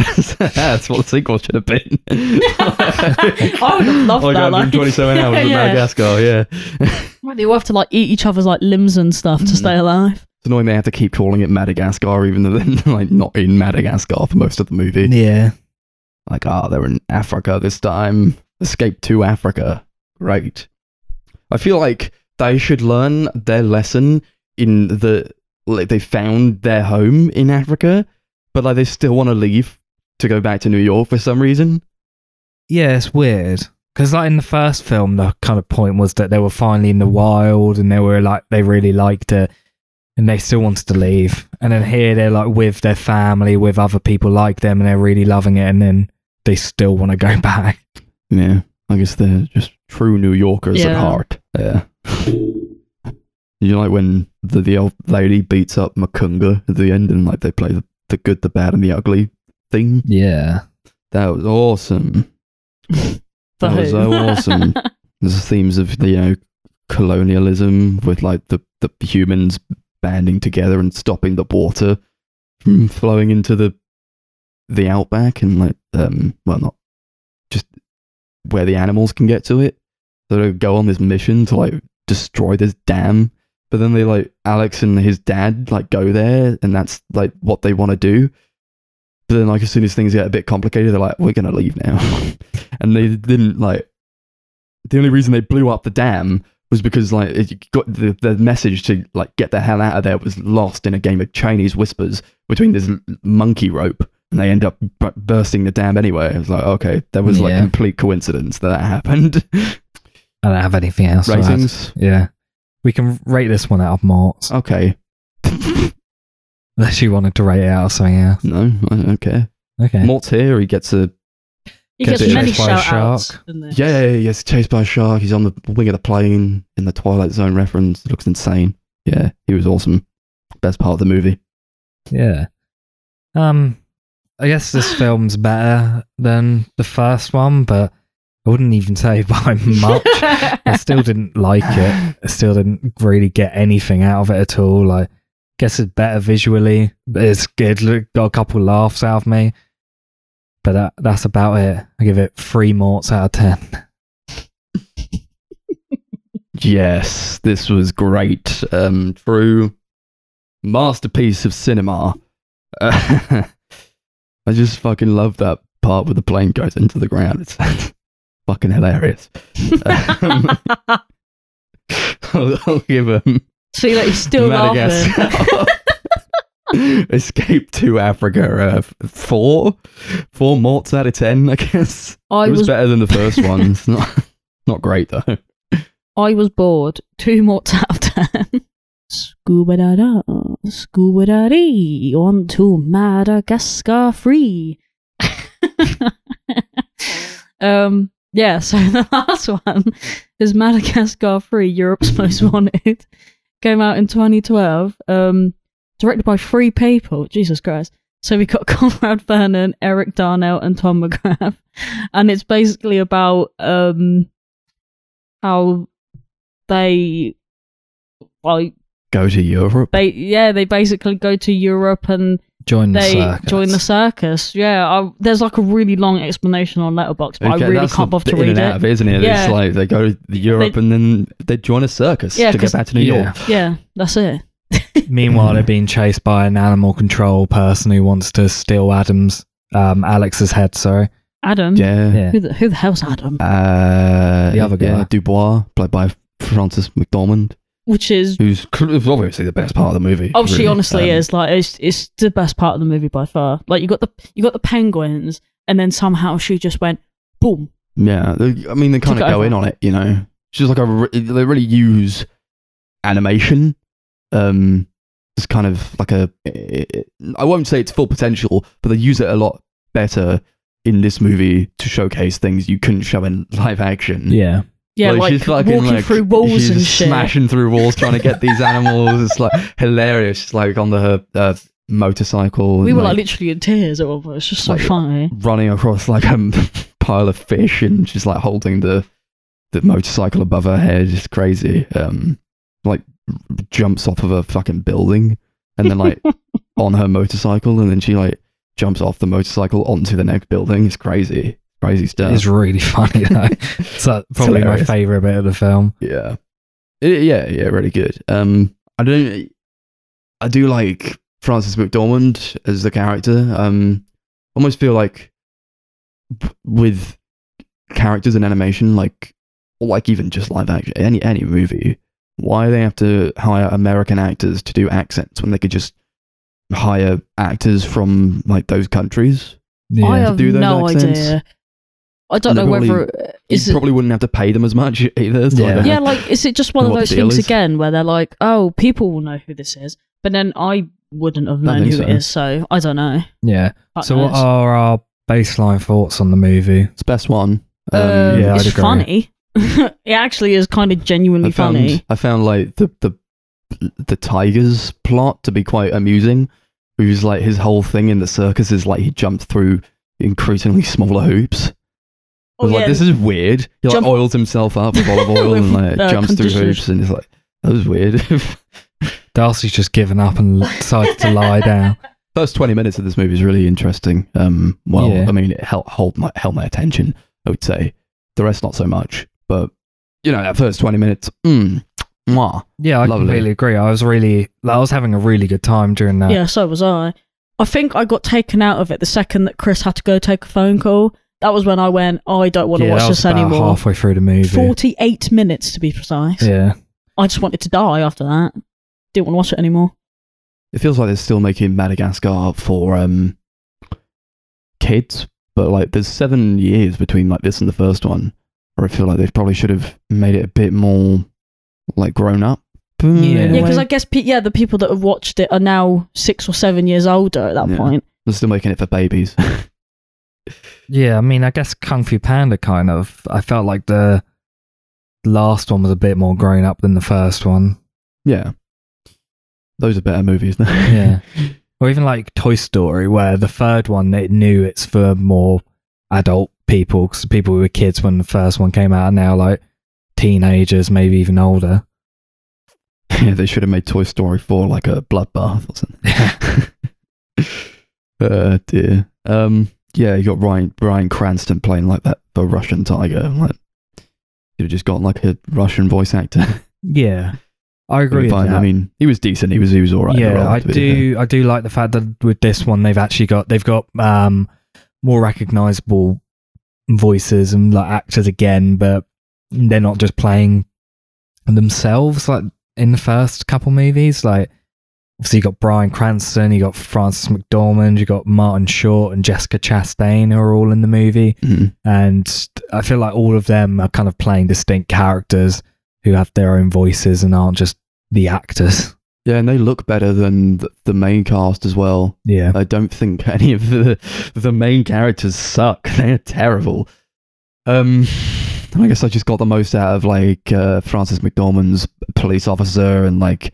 That's what the sequel should have been. I would have loved like that. Like, 127 hours in Madagascar, yeah. Where they all have to like eat each other's like limbs and stuff to Mm. stay alive. It's annoying they have to keep calling it Madagascar, even though they're like not in Madagascar for most of the movie. Yeah. Like, ah, they're in Africa this time. Escape to Africa. Right. I feel like they should learn their lesson in the like they found their home in Africa, but like they still want to leave to go back to New York for some reason. Yeah, it's weird. Because like in the first film, the kind of point was that they were finally in the wild and they were like they really liked it, and they still wanted to leave. And then here they're like with their family, with other people like them, and they're really loving it. And then they still want to go back. Yeah, I guess they're just true New Yorkers at heart. Yeah. You know, like when the, the old lady beats up Makunga at the end and like they play the, the good, the bad, and the ugly theme? Yeah. That was awesome. That was so awesome. There's themes of the, you know, colonialism with like the, the humans banding together and stopping the water from flowing into the the outback and like um well not just where the animals can get to it. So they go on this mission to like destroy this dam. But then they like Alex and his dad like go there and that's like what they want to do. But then like as soon as things get a bit complicated, they're like, We're gonna leave now. and they didn't like the only reason they blew up the dam was because like it got the, the message to like get the hell out of there was lost in a game of Chinese whispers between this monkey rope and they end up b- bursting the dam anyway. It was like okay, that was like Yeah. complete coincidence that that happened. I don't have anything else. to add. Ratings, Yeah. We can rate this one out of marks. okay. Unless you wanted to rate it out of something else. No, I don't care. Okay. Mort's here. He gets a He Gets gets many chased by a shout outs. shark. yeah, he gets chased by a shark. He's on the wing of the plane in the Twilight Zone reference. It looks insane. Yeah, he was awesome. Best part of the movie. Yeah. Um, I guess this film's better than the first one, but I wouldn't even say by much. I still didn't like it. I still didn't really get anything out of it at all. Like, guess it's better visually. It's good. Look, Got a couple laughs out of me, but that, that's about it. I give it three morts out of ten. Yes, this was great. Um, true masterpiece of cinema. Uh, I just fucking love that part where the plane goes into the ground. It's fucking hilarious. Um, I'll, I'll give him See that he's still laughing. Madagascar. Escape to Africa. Uh, four, four morts out of ten. I guess I it was, was better than the first one. It's not not great though. I was bored. Two more out of ten. Scuba da da, scuba da dee, on to Madagascar free. um, yeah. So the last one is Madagascar free. Europe's Most Wanted. Came out in 2012. Um, directed by three people. Jesus Christ. So we got Conrad Vernon, Eric Darnell, and Tom McGrath, and it's basically about um how they like Go to Europe. they yeah they basically go to Europe and Join the circus. join the circus. Yeah, I, there's like a really long explanation on Letterboxd, but Okay, I really can't bother to read and out it. of it, isn't it? Yeah. It's like they go to the Europe and then they join a circus Yeah, to 'cause- get back to New Yeah. York. Yeah, that's it. Meanwhile, they're being chased by an animal control person who wants to steal Adam's, um, Alex's head. Sorry. Adam. Yeah. Yeah. Who the, who the hell's Adam? Uh, The other yeah, guy. Dubois, played by Frances McDormand, Which is who's obviously the best part of the movie. oh, she honestly Um, is like it's it's the best part of the movie by far. Like you got the you got the penguins, and then somehow she just went boom. Yeah, they- I mean they kind Took of go over. in on it, you know. It's just like a re- they really use animation. Um, it's kind of like a. I won't say it's full potential, but they use it a lot better in this movie to showcase things you couldn't show in live action. Yeah. Yeah, like, she's fucking, walking like, through walls she's and shit. smashing through walls trying to get these animals. It's like hilarious. She's like on the her uh, motorcycle. We and, were like literally in tears at one point. It's just so Like- funny. running across like a pile of fish, and she's like holding the the motorcycle above her head. It's crazy. Um, like jumps off of a fucking building, and then like on her motorcycle, and then she like jumps off the motorcycle onto the next building. It's crazy, crazy stuff. It's really funny though. so probably my favorite bit of the film. Yeah. It- yeah, yeah, really good. Um, I don't. I do like Frances McDormand as the character. Um, almost feel like b- with characters in animation, like or like even just live action, any any movie, why they have to hire American actors to do accents when they could just hire actors from like those countries? Yeah. I have do those no accents. idea. I don't know probably- whether is you it probably wouldn't have to pay them as much either. Yeah. don't yeah, like is it just one of those things is. again where they're like, oh, people will know who this is, but then I wouldn't have known who it so. is, so I don't know. yeah. Fuck So what are our baseline thoughts on the movie? it's best one. Um, Um, yeah, I'd it's agree. funny. it actually is kind of genuinely I found funny. I found like the the the tigers plot to be quite amusing. Who's like his whole thing in the circus is like he jumped through increasingly smaller hoops. I was like, this is weird. He like Oh, Jump- oils himself up with olive oil and like uh, jumps through conditioners. hoops, and it's like that was weird. Darcy's just given up and decided to lie down. First twenty minutes of this movie is really interesting. Um, well, Yeah. I mean, it held hold my held my attention. I would say the rest not so much, but you know, that first twenty minutes, mm, mwah. Yeah, I Lovely. completely agree. I was really, I was having a really good time during that. Yeah, so was I. I think I got taken out of it the second that Chris had to go take a phone call. That was when I went, oh, I don't want to Yeah, watch that was this about anymore. halfway through the movie. 48 minutes to be precise. Yeah, I just wanted to die after that. Didn't want to watch it anymore. It feels like they're still making Madagascar for um kids, but like there's seven years between like this and the first one, where I feel like they probably should have made it a bit more like grown up. Yeah. in a Yeah, because. I guess pe- yeah, the people that have watched it are now six or seven years older at that Yeah. point. they're still making it for babies. Yeah, I mean, I guess Kung Fu Panda kind of. I felt like the last one was a bit more grown up than the first one. yeah. Those are better movies. now. Yeah. or even like Toy Story, where the third one it knew it's for more adult people because people who were kids when the first one came out are now like teenagers, maybe even older. yeah, they should have made Toy Story 4 like a bloodbath or something. uh, dear. Um, yeah, you got Ryan Bryan Cranston playing like that the Russian tiger. Like, you'd have just got like a Russian voice actor. Yeah, I agree. With that. I mean, he was decent. He was he was all right. yeah, I do. I do like the fact that with this one they've actually got they've got um more recognizable voices and like actors again, but they're not just playing themselves like in the first couple movies. Like obviously you got Bryan Cranston, you got Frances McDormand, you got Martin Short and Jessica Chastain who are all in the movie. Mhm. and I feel like all of them are kind of playing distinct characters who have their own voices and aren't just the actors. Yeah, and they look better than the, the main cast as well. Yeah. I don't think any of the the main characters suck. They're terrible. Um, I guess I just got the most out of like uh, Frances McDormand's police officer and like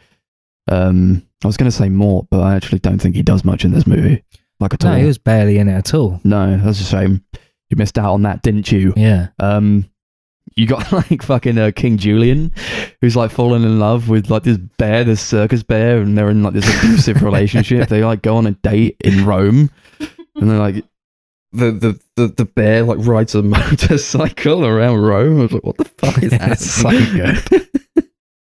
um, I was going to say Mort, but I actually don't think he does much in this movie. Like at No, all. he was barely in it at all. no, that's a shame. You missed out on that, didn't you? Yeah. Um, you got like fucking uh, King Julien, who's like fallen in love with like this bear, this circus bear, and they're in like this abusive relationship. They like go on a date in Rome, and they're like, the the the, the bear like rides a motorcycle around Rome. I was like, what the fuck is that? It's so good.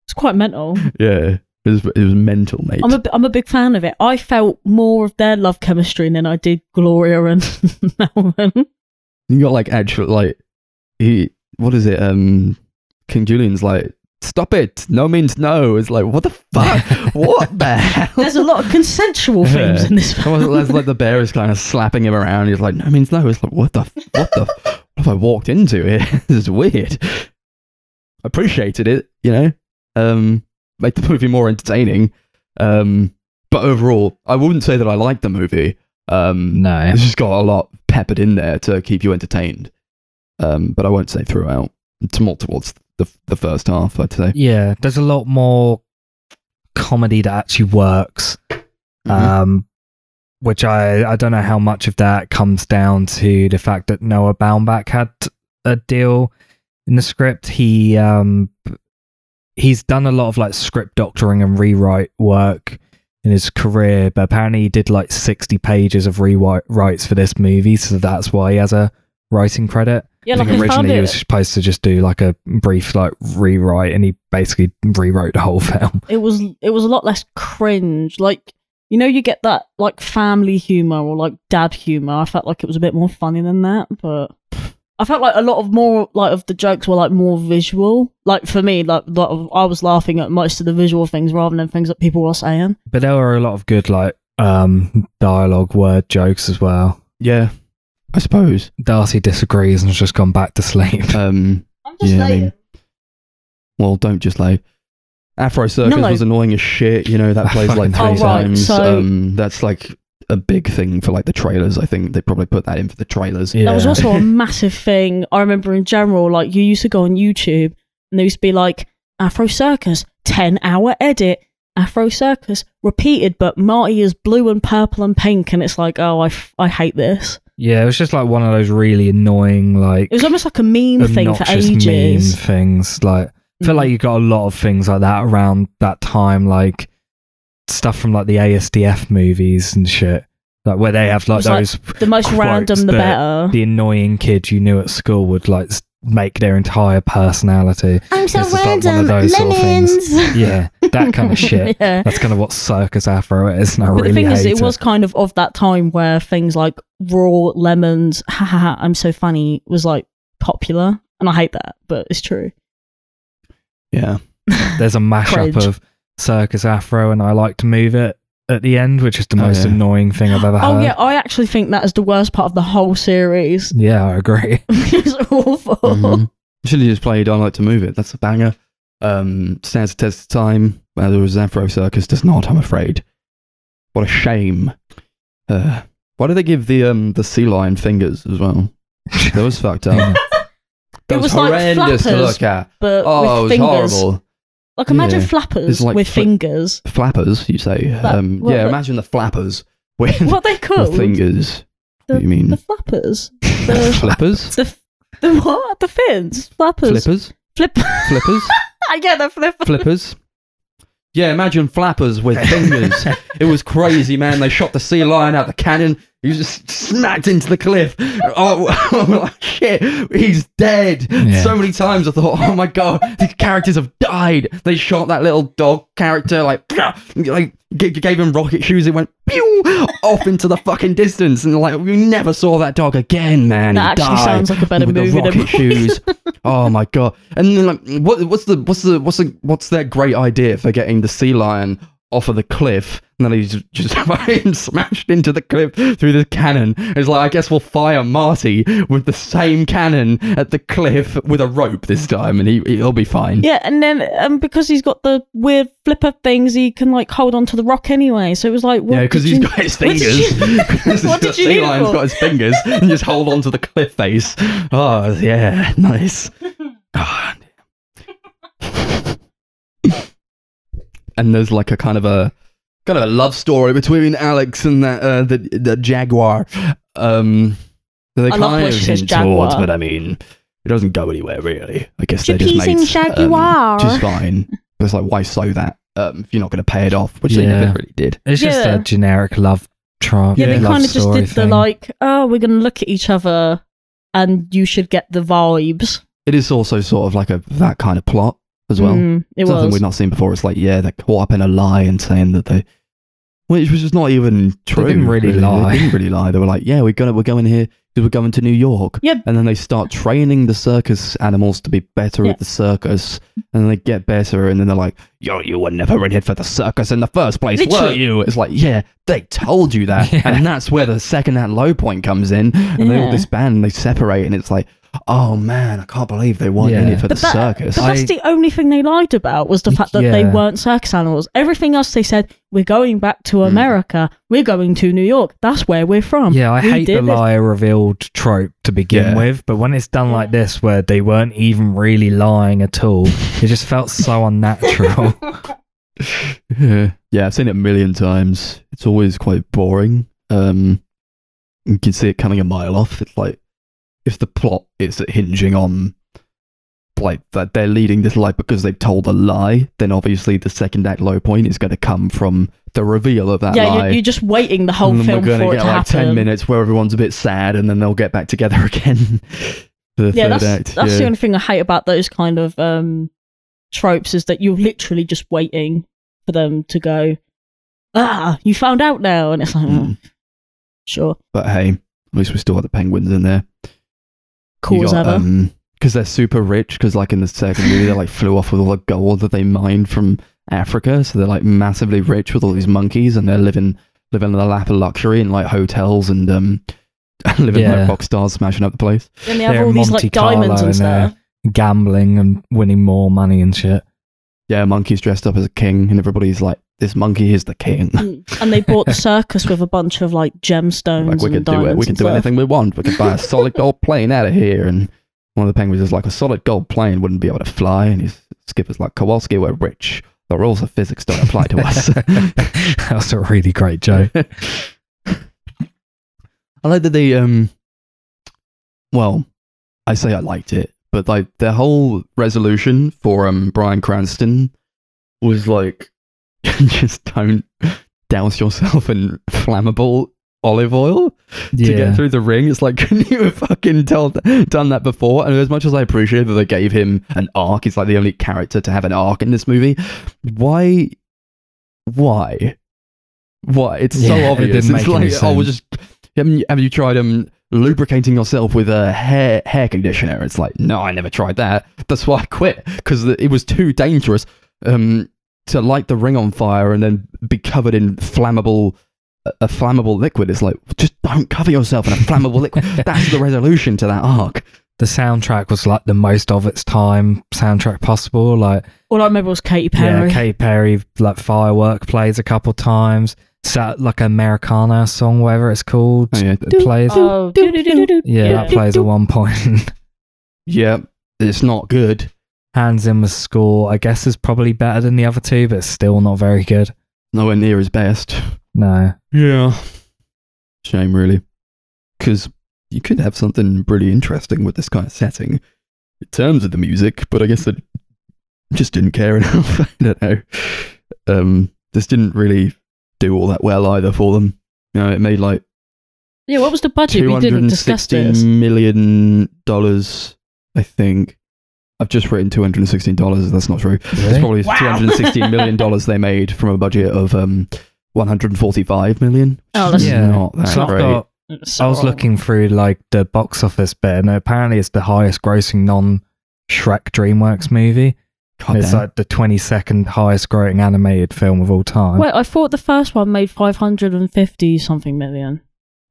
It's quite mental. yeah, it was it was mental, mate. I'm a, I'm a big fan of it. I felt more of their love chemistry than I did Gloria and Melvin. you got like actual like he what is it? Um, King Julien's like. Stop it! No means no. It's like what the fuck? what the hell? There's a lot of consensual themes Yeah. in this film. it's like the bear is kind of slapping him around. He's like, no means no. It's like, what the, what the, what have I walked into here? this is weird. I appreciated it, you know. Um, made the movie more entertaining. Um, but overall, I wouldn't say that I liked the movie. Um, No. it's just got a lot peppered in there to keep you entertained. Um, but I won't say throughout. It's more towards the the first half, I'd say. Yeah, there's a lot more comedy that actually works. Mhm. Um, which I I don't know how much of that comes down to the fact that Noah Baumbach had a deal in the script. He um he's done a lot of like script doctoring and rewrite work in his career, but apparently he did like 60 pages of rewrites for this movie, so that's why he has a writing credit. Yeah, I like think originally he was supposed to just do like a brief like rewrite, and he basically rewrote the whole film. it was it was a lot less cringe. Like you know, you get that like family humor or like dad humor. I felt like it was a bit more funny than that, but I felt like a lot of more like of the jokes were like more visual. Like for me, like, lot of, I was laughing at most of the visual things rather than things that people were saying. But there were a lot of good like um dialogue word jokes as well. Yeah, I suppose. Darcy disagrees and has just gone back to sleep. Um, I'm just Yeah, I mean- well, don't just like Afro Circus No, no. was annoying as shit. You know that plays like fucking three hate it. Oh, right, times. so- um, that's like a big thing for like the trailers. I think they probably put that in for the trailers. Yeah. That was also a massive thing. I remember in general, like you used to go on YouTube and there used to be like Afro Circus, 10 hour edit, Afro Circus, repeated, but Marty is blue and purple and pink. And it's like, oh, I, f- I hate this. Yeah, it was just like one of those really annoying like It was almost like a meme thing for obnoxious meme ages. things. Like I feel Mm. like you got a lot of things like that around that time, like stuff from like the ASDF movies and shit. Like where they have like It's like those the most random, the better. the annoying kid you knew at school would like make their entire personality. I'm so This is like one of those sort of. Yeah, that kind of shit. yeah. That's kind of what circus afro is, and I But really the thing is, hate it was kind of of that time where things like raw lemons, ha ha ha, I'm so funny, was like popular, and I hate that, but it's true. Yeah, There's a mashup of circus afro, and I like to move it at the end, which is the Oh, most yeah. annoying thing I've ever heard. Oh yeah, I actually think that is the worst part of the whole series. Yeah, I agree. it's awful. Mhm. should have just played. I like to move it. That's a banger. Um, stands the test of time. Whether it was Afro Circus does not. I'm afraid. What a shame. Uh, Why did they give the um the sea lion fingers as well? That was fucked up. That It was, was like horrendous to look at. But Oh, it was fingers. horrible. Like imagine Yeah. flappers It's like with fl- fingers. Flappers, you say? Fla- um, yeah, the- imagine the flappers with What are they the called? fingers. The, what do you mean? The flappers. The, Flippers? the the what? The fins. Flappers. Flippers? Flip. Flippers? I get the flippers. Flippers? Yeah, imagine flappers with fingers. it was crazy, man. They shot the sea lion out the cannon. He was just smacked into the cliff. Oh, shit. He's dead. Yeah. So many times I thought, oh my god, these characters have died. They shot that little dog character, like, like gave him rocket shoes. It went pew off into the fucking distance. And like, we never saw that dog again, man. That He actually died sounds like a better with the movie than rocket shoes. oh my god! And then like, what, what's the what's the what's the what's their great idea for getting the sea lion off of the cliff? And then he's just fucking smashed into the cliff through the cannon. It's like I guess we'll fire Marty with the same cannon at the cliff with a rope this time, and he he'll be fine. Yeah, and then um, because he's got the weird flipper things, he can like hold onto the rock anyway. So it was like, what Yeah, because he's you- got his what did fingers. you- what did you sea lion's for? got his fingers and just hold onto the cliff face. Oh yeah, nice. Oh, and there's like a kind of a kind of a love story between Alex and that uh, the the jaguar. Um, that they I love kind when of says hint towards, but I mean, it doesn't go anywhere really. I guess She they just pleasing made jaguar. um, which is fine. But it's like why sow that um, if you're not going to pay it off, which they never really did. It's just Yeah. a generic love tribe. Yeah, they kind of just story did the like, oh, we're gonna look at each other, and you should get the vibes. It is also sort of like a that kind of plot as well. Mm, it Something was. we've not seen before. It's like, yeah, they're caught up in a lie and saying that they, which was just not even true. didn't really lie. They didn't really lie. They were like, yeah, we're gonna we're going here because we're going to New York. Yeah. And then they start training the circus animals to be better Yeah. at the circus, and then they get better, and then they're like, yo, you were never in here for the circus in the first place, were you? It's like, yeah, they told you that, Yeah. and that's where the second act low point comes in, and they all disband and they separate, and it's like. Oh man, I can't believe they weren't in it for the But that- circus. But that's I- the only thing they lied about was the fact that they weren't circus animals. Everything else they said, we're going back to Mm. America. We're going to New York. That's where we're from. Yeah, I We hate the did this." lie revealed trope to begin Yeah. with, but when it's done like this, where they weren't even really lying at all, it just felt so unnatural. Yeah, yeah, I've seen it a million times. It's always quite boring. Um, you can see it coming a mile off. It's like if the plot is hinging on like that they're leading this lie because they've told a lie, then obviously the second act low point is going to come from the reveal of that yeah, lie. you're, you're just waiting the whole and film we're for gonna it get to like happen. ten minutes where everyone's a bit sad, and then they'll get back together again. the yeah, third that's act. that's yeah. the only thing I hate about those kind of um tropes is that you're literally just waiting for them to go. Ah, you found out now, and it's like, oh, Mm. sure, But hey, at least we still got the penguins in there. Cool as ever. because they're super rich. Because like in the second movie, they like flew off with all the gold that they mined from Africa, so they're like massively rich with all these monkeys, and they're living living in the lap of luxury in like hotels and um living Yeah. like rock stars, smashing up the place. and they have they're all these Monte like diamonds Carlo and and, stuff. Gambling and winning more money and shit. Yeah, monkeys dressed up as a king, and everybody's like, "This monkey is the king." Mm. and they bought the circus with a bunch of like gemstones like we and could do it. We can do stuff. anything we want. We could buy a solid gold plane out of here. And one of the penguins is like, a solid gold plane wouldn't be able to fly. And his skipper's like, Kowalski, we're rich. The rules of physics don't apply to us. That's a really great joke. I like that they um. Well, I say I liked it, but like their whole resolution for um Bryan Cranston was like, just don't douse yourself in flammable olive oil to get through the ring. It's like, couldn't you have fucking told, done that before? And as much as I appreciate that they gave him an arc, he's like the only character to have an arc in this movie. Why? Why? Why? It's so Yeah, it obvious. didn't It's like, oh, we'll just. Haven't you, have you tried um lubricating yourself with a hair hair conditioner? It's like, no, I never tried that. That's why I quit because it was too dangerous. Um, to light the ring on fire and then be covered in flammable a- a flammable liquid It's like just don't cover yourself in a flammable liquid that's the resolution to that arc the soundtrack was like the most of its time soundtrack possible. Like, All I remember was Katy Perry. yeah, Katy Perry, like Firework plays a couple times. sat like a Americana song, whatever it's called. Oh, yeah. It plays. Oh, do-do-do-do-do. yeah, that plays at one point. Yeah, it's not good. Hans Zimmer's score, I guess, is probably better than the other two, but it's still not very good. Nowhere near his best. No. Yeah. Shame, really. Because you could have something really interesting with this kind of setting in terms of the music, but I guess they just didn't care enough. I don't know. Um, this didn't really do all that well either for them. You know, it made like Yeah, what was the budget? two We didn't discuss sixteen this. million dollars. I think I've just written two hundred and sixteen dollars. That's not true. It's probably Wow. two hundred and sixteen million dollars they made from a budget of um one hundred and forty-five million. Oh, that's Yeah. not that So I've great. got So I was looking through like the box office bit, and apparently it's the highest grossing non Shrek DreamWorks movie. God it's damn. like the 22nd highest grossing animated film of all time. Wait, I thought the first one made 550 something million.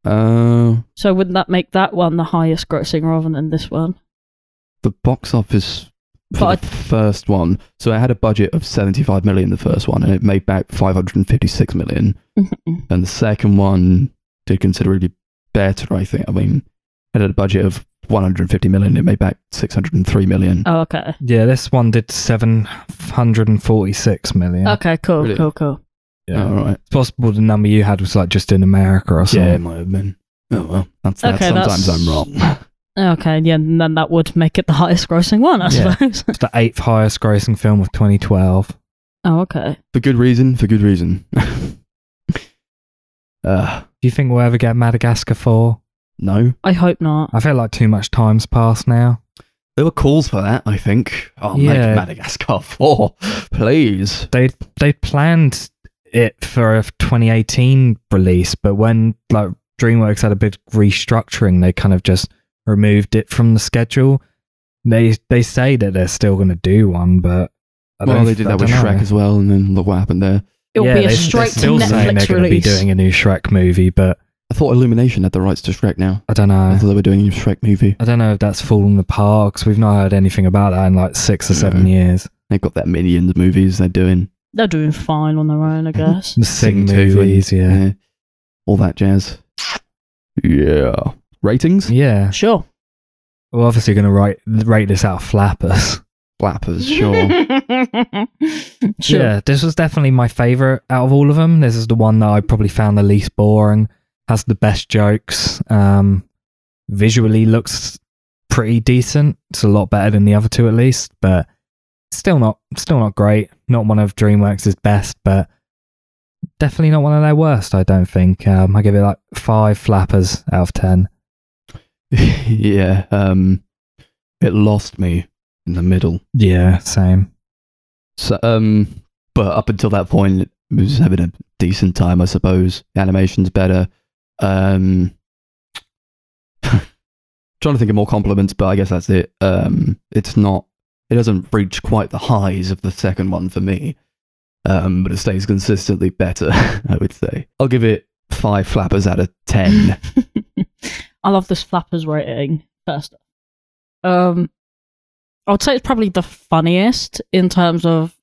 Uh, So wouldn't that make that one the highest grossing rather than this one? The box office for But the first one. So it had a budget of 75 million, the first one, and it made back 556 million. Mm-hmm. And the second one did considerably better, I think. I mean, it had a budget of 150 million, it made back 603 million. oh, okay. yeah, this one did 746 million. Okay, cool, Really? cool, cool. Yeah. Oh, all right. It's possible the number you had was like just in America or Yeah, something. it might have been. Oh, well. That's, that's Okay, sometimes that's- I'm wrong. Okay, yeah, and then that would make it the highest grossing one, I Yeah. suppose. It's the eighth highest grossing film of 2012. oh, okay. For good reason, for good reason. uh, Do you think we'll ever get Madagascar 4? no. I hope not. I feel like too much time's passed now. There were calls for that, I think. Oh, Yeah. make Madagascar 4, please. They they planned it for a 2018 release, but when like DreamWorks had a big restructuring, they kind of just removed it from the schedule. They they say that they're still going to do one, but I well, they did that with don't know. Shrek as well, and then look what happened there. It'll Yeah, be a they- straight they're still to saying Netflix they're gonna be doing a new Shrek movie, but I thought Illumination had the rights to Shrek now. I don't I know. thought they were doing a new Shrek movie. I don't know if that's fallen apart because we've not heard anything about that in like six or seven Yeah. years. They've got that Minions movies they're doing. They're doing fine on their own, I guess. The Sing, Sing two movies, and- yeah. All that jazz. Yeah. Ratings? Yeah. sure. We're obviously going to rate, rate this out of flappers. Flappers, sure. sure. Yeah, this was definitely my favorite out of all of them. This is the one that I probably found the least boring. Has the best jokes. Um, visually looks pretty decent. It's a lot better than the other two, at least. But still not, still not great. Not one of DreamWorks' best, but definitely not one of their worst. I don't think. Um, I give it like five flappers out of ten. yeah. Um, it lost me in the middle. Yeah, same. So, um, but up until that point, it was having a decent time, I suppose. The animation's better. Um, trying to think of more compliments, but I guess that's it. Um, it's not. It doesn't reach quite the highs of the second one for me. Um, but it stays consistently better. I would say. I'll give it five flappers out of ten. I love this flappers rating. First, um, I would say it's probably the funniest in terms of,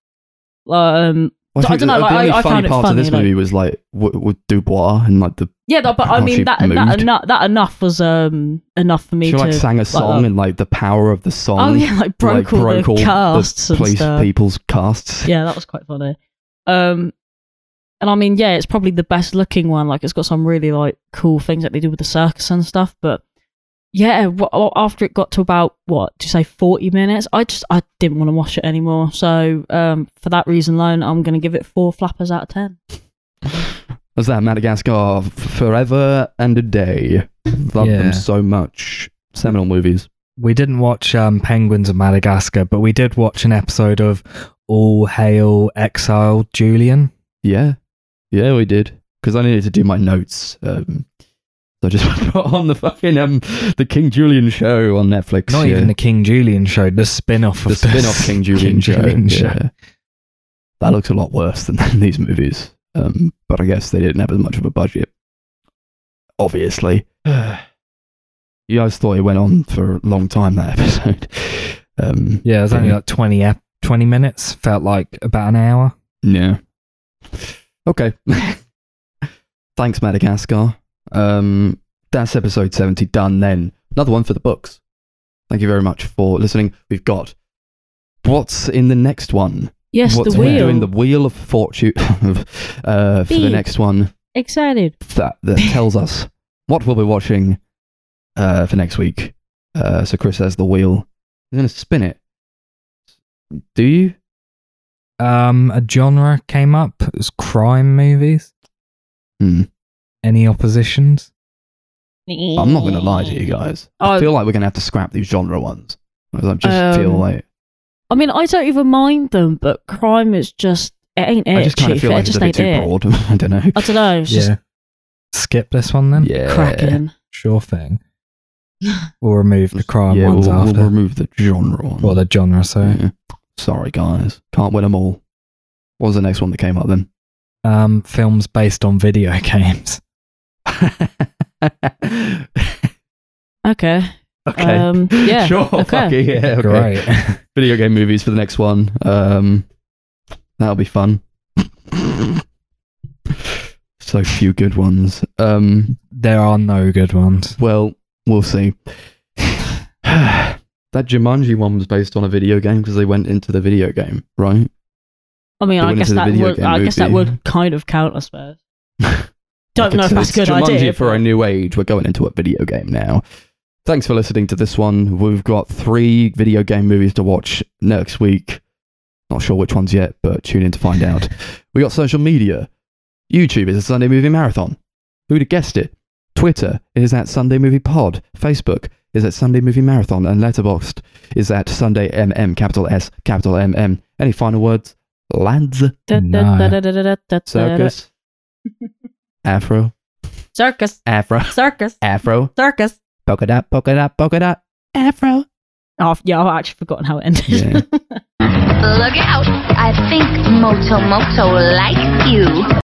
um, Well, I think don't know, The, like, the I- only I funny found it part of funny, this like- movie was like w- with DuBois and like the yeah, but I mean that that, enough, that enough was um enough for me she to like sang a song that. and like the power of the song. oh yeah, like broke all broke the all casts the police people's casts. Yeah, that was quite funny. Um, and I mean, yeah, it's probably the best looking one. Like, it's got some really like cool things that they do with the circus and stuff. But yeah, wh- after it got to about what do you say, forty minutes, I just I didn't want to watch it anymore. So um, for that reason alone, I'm gonna give it four flappers out of ten. Was that Madagascar f- forever and a day? Love Yeah. them so much. Seminal movies. We didn't watch um, Penguins of Madagascar, but we did watch an episode of All Hail Exile Julien. Yeah, yeah, we did. Because I needed to do my notes. Um, so I just put on the fucking um the King Julien show on Netflix. Not yeah. even the King Julien show, the spin off of the of spin-off King Julien, show. Julien yeah. That looks a lot worse than, these movies. Um, but I guess they didn't have as much of a budget. Obviously. you guys thought it went on for a long time, that episode. Um, Yeah, it was only like 20, 20 minutes. Felt like about an hour. yeah. Okay. thanks, Madagascar. Um, that's episode 70 done then. Another one for the books. Thank you very much for listening. We've got what's in the next one? Yes, what's the we're wheel. doing the Wheel of Fortune uh, for the next one Excited. that, that tells us what we'll be watching uh, for next week. Uh, so Chris has the wheel. You're going to spin it. Do you? Um, a genre came up. It was crime movies. Hmm. Any oppositions? I'm not going to lie to you guys. I Oh. feel like we're going to have to scrap these genre ones. I just feel Um, like I mean, I don't even mind them, but crime is just it ain't it. I just kind of Chief. feel it like it's just a bit ain't too it. broad. I don't know. I don't know. It's just yeah. Skip this one then. Yeah, cracking. Sure thing. We'll remove the crime yeah, ones we'll, we'll after. remove the genre one. well, the genre. So, Yeah. Sorry, guys, can't win them all. What was the next one that came up then? um, films based on video games. Okay. okay. Um, yeah. Sure. okay. fucking yeah. Okay. Great. Video game movies for the next one. Um, that'll be fun. so few good ones. Um, there are no good ones. well, we'll see. that Jumanji one was based on a video game because they went into the video game, right? I mean, They I went guess into the that video would. game I guess that movie. would kind of count, I suppose. Don't know if that's a good Jumanji idea. for a new age. We're going into a video game now. Thanks for listening to this one. We've got three video game movies to watch next week. Not sure which ones yet, but tune in to find out. we got social media. YouTube is a Sunday Movie Marathon. Who'd have guessed it? Twitter is at Sunday Movie Pod. Facebook is at Sunday Movie Marathon. And Letterboxd is at Sunday MM, capital S, capital MM. Any final words? Lads? No. Circus? Afro? Circus. Afro? Circus. Afro? Circus. Polka dot, polka dot, polka dot. Afro. Oh, yeah, I've actually forgotten how it ended. Yeah. Look out! I think Moto Moto likes you.